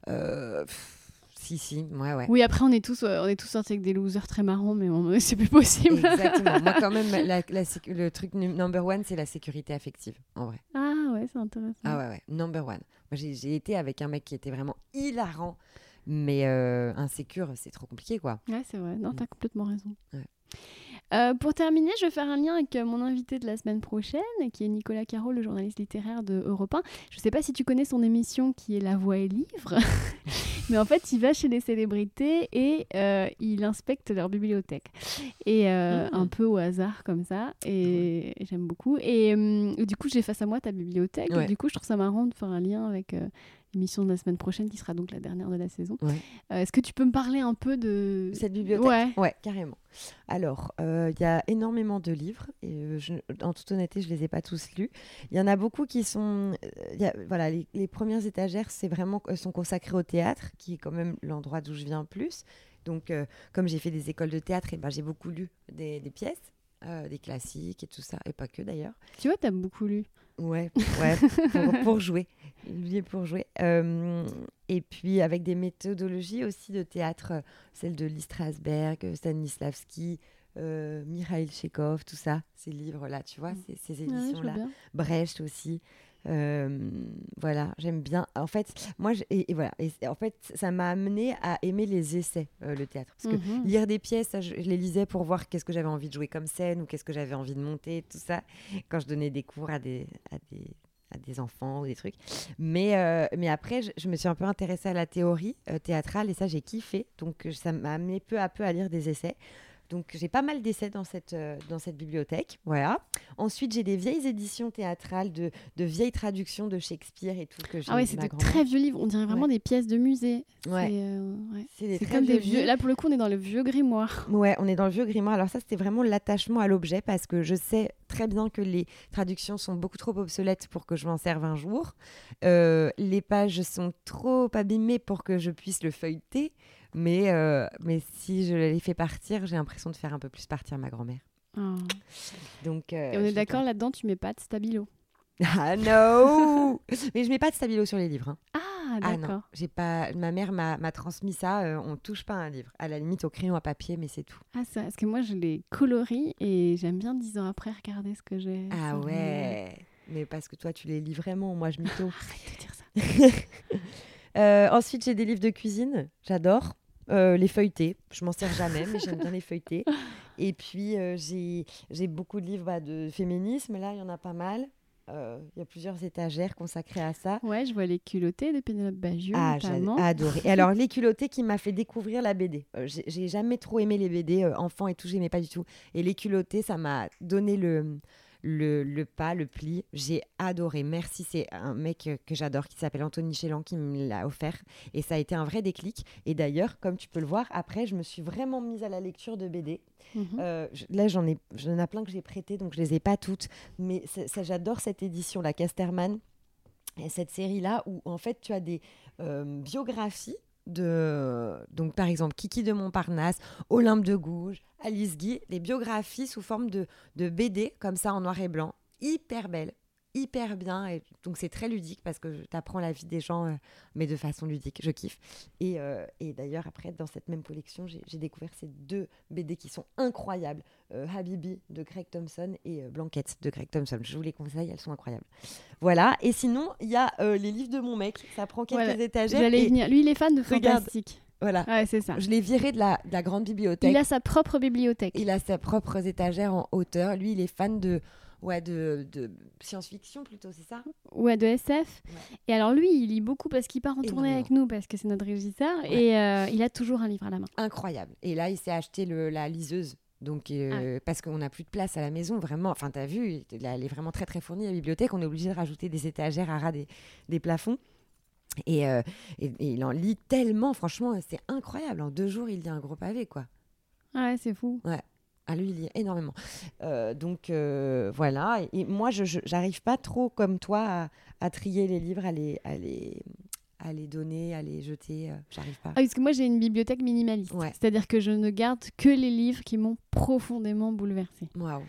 euh, pff, Si, si, ouais, ouais. Oui, après, on est tous, euh, on est tous sortis avec des losers très marrants, mais <laughs> c'est plus possible. Exactement. Moi, quand même, <laughs> la- la sécu- le truc num- number one, c'est la sécurité affective, en vrai. Ah ouais, c'est intéressant. Ah ouais, ouais, number one. Moi, j'ai j'ai été avec un mec qui était vraiment hilarant, mais euh, insécure, c'est trop compliqué, quoi. Ouais, c'est vrai. Non, t'as complètement raison. Ouais. Euh, pour terminer, je vais faire un lien avec euh, mon invité de la semaine prochaine, qui est Nicolas Caro, le journaliste littéraire de Europe 1. Je ne sais pas si tu connais son émission qui est La Voix et Livre, <laughs> mais en fait, il va chez les célébrités et euh, il inspecte leur bibliothèque. Et euh, Mm. un peu au hasard, comme ça. Et j'aime beaucoup. Et hum, du coup, j'ai face à moi ta bibliothèque. Et du coup, je trouve ça marrant de faire un lien avec l'émission de la semaine prochaine, qui sera donc la dernière de la saison. Ouais. Euh, Est-ce que tu peux me parler un peu de. Cette bibliothèque Ouais. Ouais, carrément. Alors, euh, il y a énormément de livres, et euh, je- en toute honnêteté, je les ai pas tous lus. Il y en a beaucoup qui sont... il y a- voilà, les, les premières étagères, c'est vraiment, sont consacrées au théâtre, qui est quand même l'endroit d'où je viens plus. Donc, euh, comme j'ai fait des écoles de théâtre, et ben, j'ai beaucoup lu des, des pièces, des classiques et tout ça, et pas que d'ailleurs. Tu vois, t'as beaucoup lu. Ouais, ouais pour, <laughs> pour jouer. Lié pour jouer. Euh, et puis avec des méthodologies aussi de théâtre, celle de Lee Strasberg, Stanislavski, euh, Mikhail Chekhov, tout ça, ces livres-là, tu vois, ces, ces vois éditions-là. Brecht aussi. Euh, voilà, j'aime bien. En fait, moi, et, et voilà, et en fait, ça m'a amené à aimer les essais, euh, le théâtre, parce que Mhm. lire des pièces, ça, je, je les lisais pour voir qu'est-ce que j'avais envie de jouer comme scène ou qu'est-ce que j'avais envie de monter, tout ça, quand je donnais des cours à des, à des, à des enfants ou des trucs. Mais, euh, mais après, je, je me suis un peu intéressée à la théorie euh, théâtrale et ça, j'ai kiffé. Donc, ça m'a amené peu à peu à lire des essais. Donc, j'ai pas mal d'essais dans cette, euh, dans cette bibliothèque. Voilà. Ensuite, j'ai des vieilles éditions théâtrales, de, de vieilles traductions de Shakespeare et tout. Que j'ai Ah de c'est de très vieux livres. On dirait vraiment des pièces de musée. Ouais. C'est euh, ouais. C'est comme des vieux vieux. Là, pour le coup, on est dans le vieux grimoire. Ouais, on est dans le vieux grimoire. Alors ça, c'était vraiment l'attachement à l'objet parce que je sais très bien que les traductions sont beaucoup trop obsolètes pour que je m'en serve un jour. Euh, les pages sont trop abîmées pour que je puisse le feuilleter. Mais, euh, mais si je les fais partir, j'ai l'impression de faire un peu plus partir ma grand-mère. Ah. Donc, euh, Et on est d'accord là-dedans, tu mets pas de stabilo. Ah non <laughs> Mais je mets pas de stabilo sur les livres. hein. Ah, Ah non, d'accord. j'ai pas. Ma mère m'a transmis ça. euh, on touche pas à un livre. À la limite au crayon à papier, mais c'est tout. Ah, ça, parce que moi, je les colorie et j'aime bien dix ans après regarder ce que j'ai. Ah ouais. Mais parce que toi, tu les lis vraiment. Moi, je mytho. <laughs> Arrête de dire ça. <laughs> Euh, ensuite, j'ai des livres de cuisine. J'adore. Euh, les feuilleter. Je m'en sers jamais, mais j'aime bien les feuilleter. <laughs> Et puis, euh, j'ai beaucoup de livres bah, de féminisme. Là, il y en a pas mal. Euh, Il y a plusieurs étagères consacrées à ça. Ouais, je vois les culottés de Pénélope Bagieux Ah, j'ai adoré. Et alors, <laughs> les culottés qui m'a fait découvrir la BD. J'ai- jamais trop aimé les BD, enfants et tout, j'aimais pas du tout. Et les culottés, ça m'a donné le, le, le pas, le pli. J'ai adoré. Merci, c'est un mec euh, que j'adore qui s'appelle Anthony Chélan qui me l'a offert. Et ça a été un vrai déclic. Et d'ailleurs, comme tu peux le voir, après, je me suis vraiment mise à la lecture de BD. Mhm. Euh, je- là, j'en ai, j'en ai plein que j'ai prêté, donc je les ai pas toutes. Mais ça, j'adore cette édition, la Casterman, et cette série-là où en fait tu as des euh, biographies par exemple Kiki de Montparnasse, Olympe de Gouges, Alice Guy, les biographies sous forme de, de BD comme ça en noir et blanc, hyper belles hyper bien et donc c'est très ludique parce que tu apprends la vie des gens euh, mais de façon ludique je kiffe et, euh, et d'ailleurs après dans cette même collection j'ai découvert ces deux BD qui sont incroyables euh, Habibi de Greg Thompson et Blanquette de Greg Thompson je vous les conseille elles sont incroyables voilà et sinon il y a les livres de mon mec ça prend quelques Voilà. étagères J'allais et venir. Lui, il est fan de fantastique. voilà Ouais, c'est ça. je l'ai viré de la, de la grande bibliothèque Il a sa propre bibliothèque. il a ses propres étagères en hauteur lui il est fan de ouais de, de science-fiction plutôt c'est ça? Ouais, de SF. Et alors lui, il lit beaucoup parce qu'il part en tournée avec nous parce que c'est notre régisseur Ouais. et euh, il a toujours un livre à la main. incroyable. Et là, il s'est acheté le, la liseuse. Donc, euh, parce qu'on n'a plus de place à la maison, vraiment. Enfin, t'as vu, elle est vraiment très très fournie la bibliothèque. On est obligé de rajouter des étagères à ras des, des plafonds. Et, euh, et- et il en lit tellement, franchement, c'est incroyable. En deux jours, il lit un gros pavé, quoi. Ah ouais, c'est fou. Ah, lui, il lit énormément. Euh, donc, euh, voilà. Et, et moi, je j'arrive pas trop, comme toi, à, à trier les livres, à les, à les, à les donner, à les jeter. euh, j'arrive pas. Ah, parce que moi, j'ai une bibliothèque minimaliste. Ouais. C'est-à-dire que je ne garde que les livres qui m'ont profondément bouleversée. Waouh.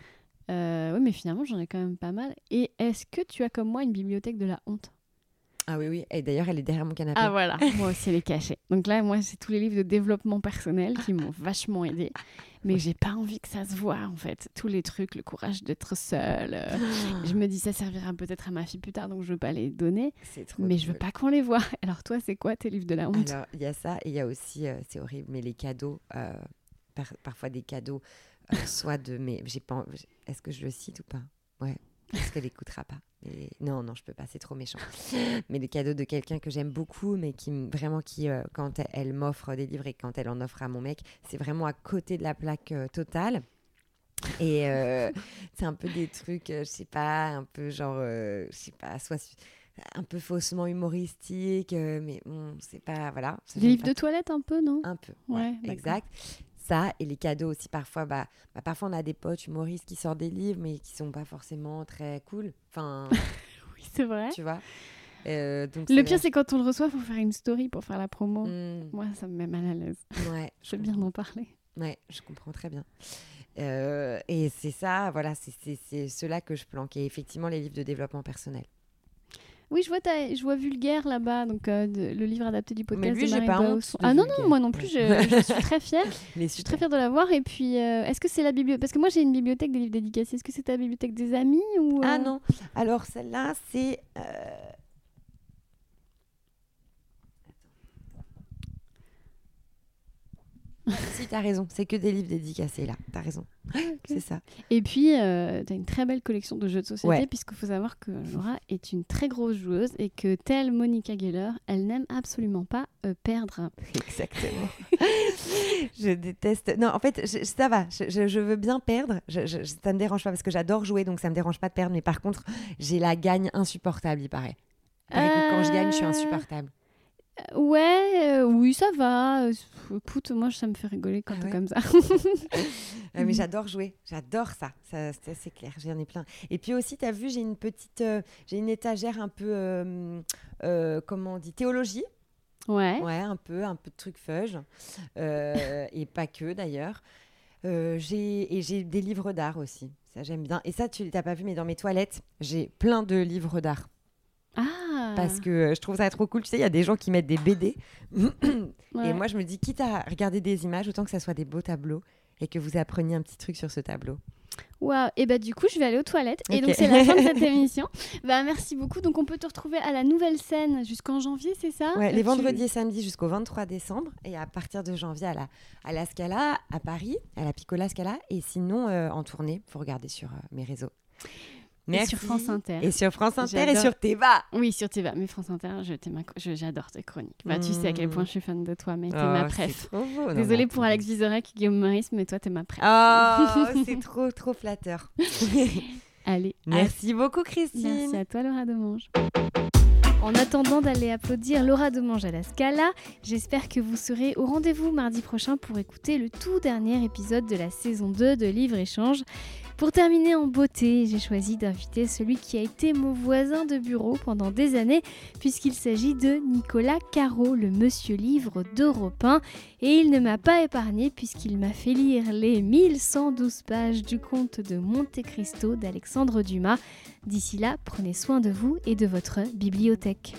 Oui, mais finalement, j'en ai quand même pas mal. Et est-ce que tu as comme moi une bibliothèque de la honte? Ah oui, oui. Et d'ailleurs, elle est derrière mon canapé. Ah voilà, moi aussi elle est cachée. Donc là, moi, c'est tous les livres de développement personnel qui m'ont <laughs> vachement aidé. Mais j'ai pas envie que ça se voit en fait. Tous les trucs, le courage d'être seule. euh, <gasps> Je me dis ça servira peut-être à ma fille plus tard, donc je veux pas les donner. C'est trop Mais je veux pas qu'on les voit. <laughs> Alors toi, c'est quoi tes livres de la honte? Alors, il y a ça, et il y a aussi, euh, c'est horrible, mais les cadeaux, euh, par- parfois des cadeaux, <laughs> soit de mes. j'ai pas en- Est-ce que je le cite ou pas? Ouais. Est-ce qu'elle écoutera pas Et- Non, non, je peux pas, c'est trop méchant. <laughs> Mais les cadeaux de quelqu'un que j'aime beaucoup, mais qui vraiment, qui, euh, quand elle, m'offre des livres et quand elle en offre à mon mec, c'est vraiment à côté de la plaque euh, totale. Et euh, <laughs> c'est un peu des trucs, je sais pas, un peu genre, je sais pas, soit un peu faussement humoristique, mais bon, c'est pas, voilà. j'aime livres de toilette un peu, non? Un peu. Ouais, exact. Ça, et les cadeaux aussi, parfois, bah, bah, parfois on a des potes humoristes qui sortent des livres, mais qui sont pas forcément très cool. Enfin, <laughs> Oui, c'est vrai. tu vois. Euh, donc Le pire, c'est quand on le reçoit, faut faire une story pour faire la promo. Mm, Moi, ça me met mal à l'aise. ouais, <laughs> Je veux bien en parler. Ouais, je comprends très bien. Euh, et c'est ça, voilà, c'est cela que je planque. Et effectivement, les livres de développement personnel. Oui, je vois, ta- je vois Vulgaire là-bas, donc euh, de- le livre adapté du podcast lui, de j'ai pas honte Bausson. de Ah non, non, moi non plus, je, je suis très fière. <laughs> Les Je suis très fière de l'avoir. Et puis, euh, est-ce que c'est la bibliothèque Parce que moi, j'ai une bibliothèque des livres dédicacés. Est-ce que c'est ta bibliothèque des amis ou Ah euh, non, alors celle-là, c'est. euh, <laughs> si, t'as raison, c'est que des livres dédicacés là, t'as raison. C'est ça. Et puis, tu as une très belle collection de jeux de société, Ouais. puisqu'il faut savoir que Laura est une très grosse joueuse et que, telle Monica Geller, elle n'aime absolument pas euh, perdre. <laughs> Exactement. <laughs> je déteste. Non, en fait, je- ça va. Je, veux bien perdre. Je, je- ça me dérange pas parce que j'adore jouer, donc ça me dérange pas de perdre. Mais par contre, j'ai la gagne insupportable, il paraît. Il paraît que quand je gagne, je suis Euh, insupportable. Ouais, euh, oui, ça va. Euh, Écoute, moi, ça me fait rigoler quand Ah t'es ouais comme ça. Euh, <laughs> mais j'adore jouer, j'adore ça, ça c'est clair, j'en ai plein. Et puis aussi, tu as vu, j'ai une petite, euh, j'ai une étagère un peu, comment on dit, théologie, ouais. ouais, un peu, un peu de truc euh, et pas que d'ailleurs. J'ai et j'ai des livres d'art aussi, ça j'aime bien. Et ça, tu l'as pas vu, mais dans mes toilettes, j'ai plein de livres d'art Ah. parce que euh, je trouve ça trop cool. Tu sais, il y a des gens qui mettent des BD, <coughs> Ouais. et moi je me dis, quitte à regarder des images, autant que ça soit des beaux tableaux et que vous appreniez un petit truc sur ce tableau. Waouh, et bah du coup je vais aller aux toilettes. Et donc c'est la fin de cette <laughs> émission. Bah merci beaucoup. Donc on peut te retrouver à la nouvelle scène jusqu'en janvier, c'est ça? Ouais, les Tu- vendredis et samedis jusqu'au 23 décembre et à partir de janvier à la, à la Scala à Paris, à la Piccola Scala et sinon euh, en tournée, faut regarder sur euh, mes réseaux. Merci. Et sur France Inter. Et sur France Inter et sur Teva. Oui, sur Teva. Mais France Inter, j'adore tes chroniques. Bah, Tu sais à quel Mm. point je suis fan de toi, mais t'es Oh, ma préf. beau. Désolée pour. Alex Vizorek, Guillaume Meurice, mais toi, t'es ma préf. Oh, <laughs> c'est trop, trop flatteur. <laughs> Allez, à Merci beaucoup, Christine. Merci à toi Laura Demange. En attendant d'aller applaudir Laura Demange à la Scala, j'espère que vous serez au rendez-vous mardi prochain pour écouter le tout dernier épisode de la saison 2 de Livre Échange. Pour terminer en beauté, j'ai choisi d'inviter celui qui a été mon voisin de bureau pendant des années, puisqu'il s'agit de Nicolas Caro, le monsieur livre d'Europe 1. Et il ne m'a pas épargné puisqu'il m'a fait lire les 1112 pages du conte de Monte Cristo d'Alexandre Dumas. D'ici là, prenez soin de vous et de votre bibliothèque.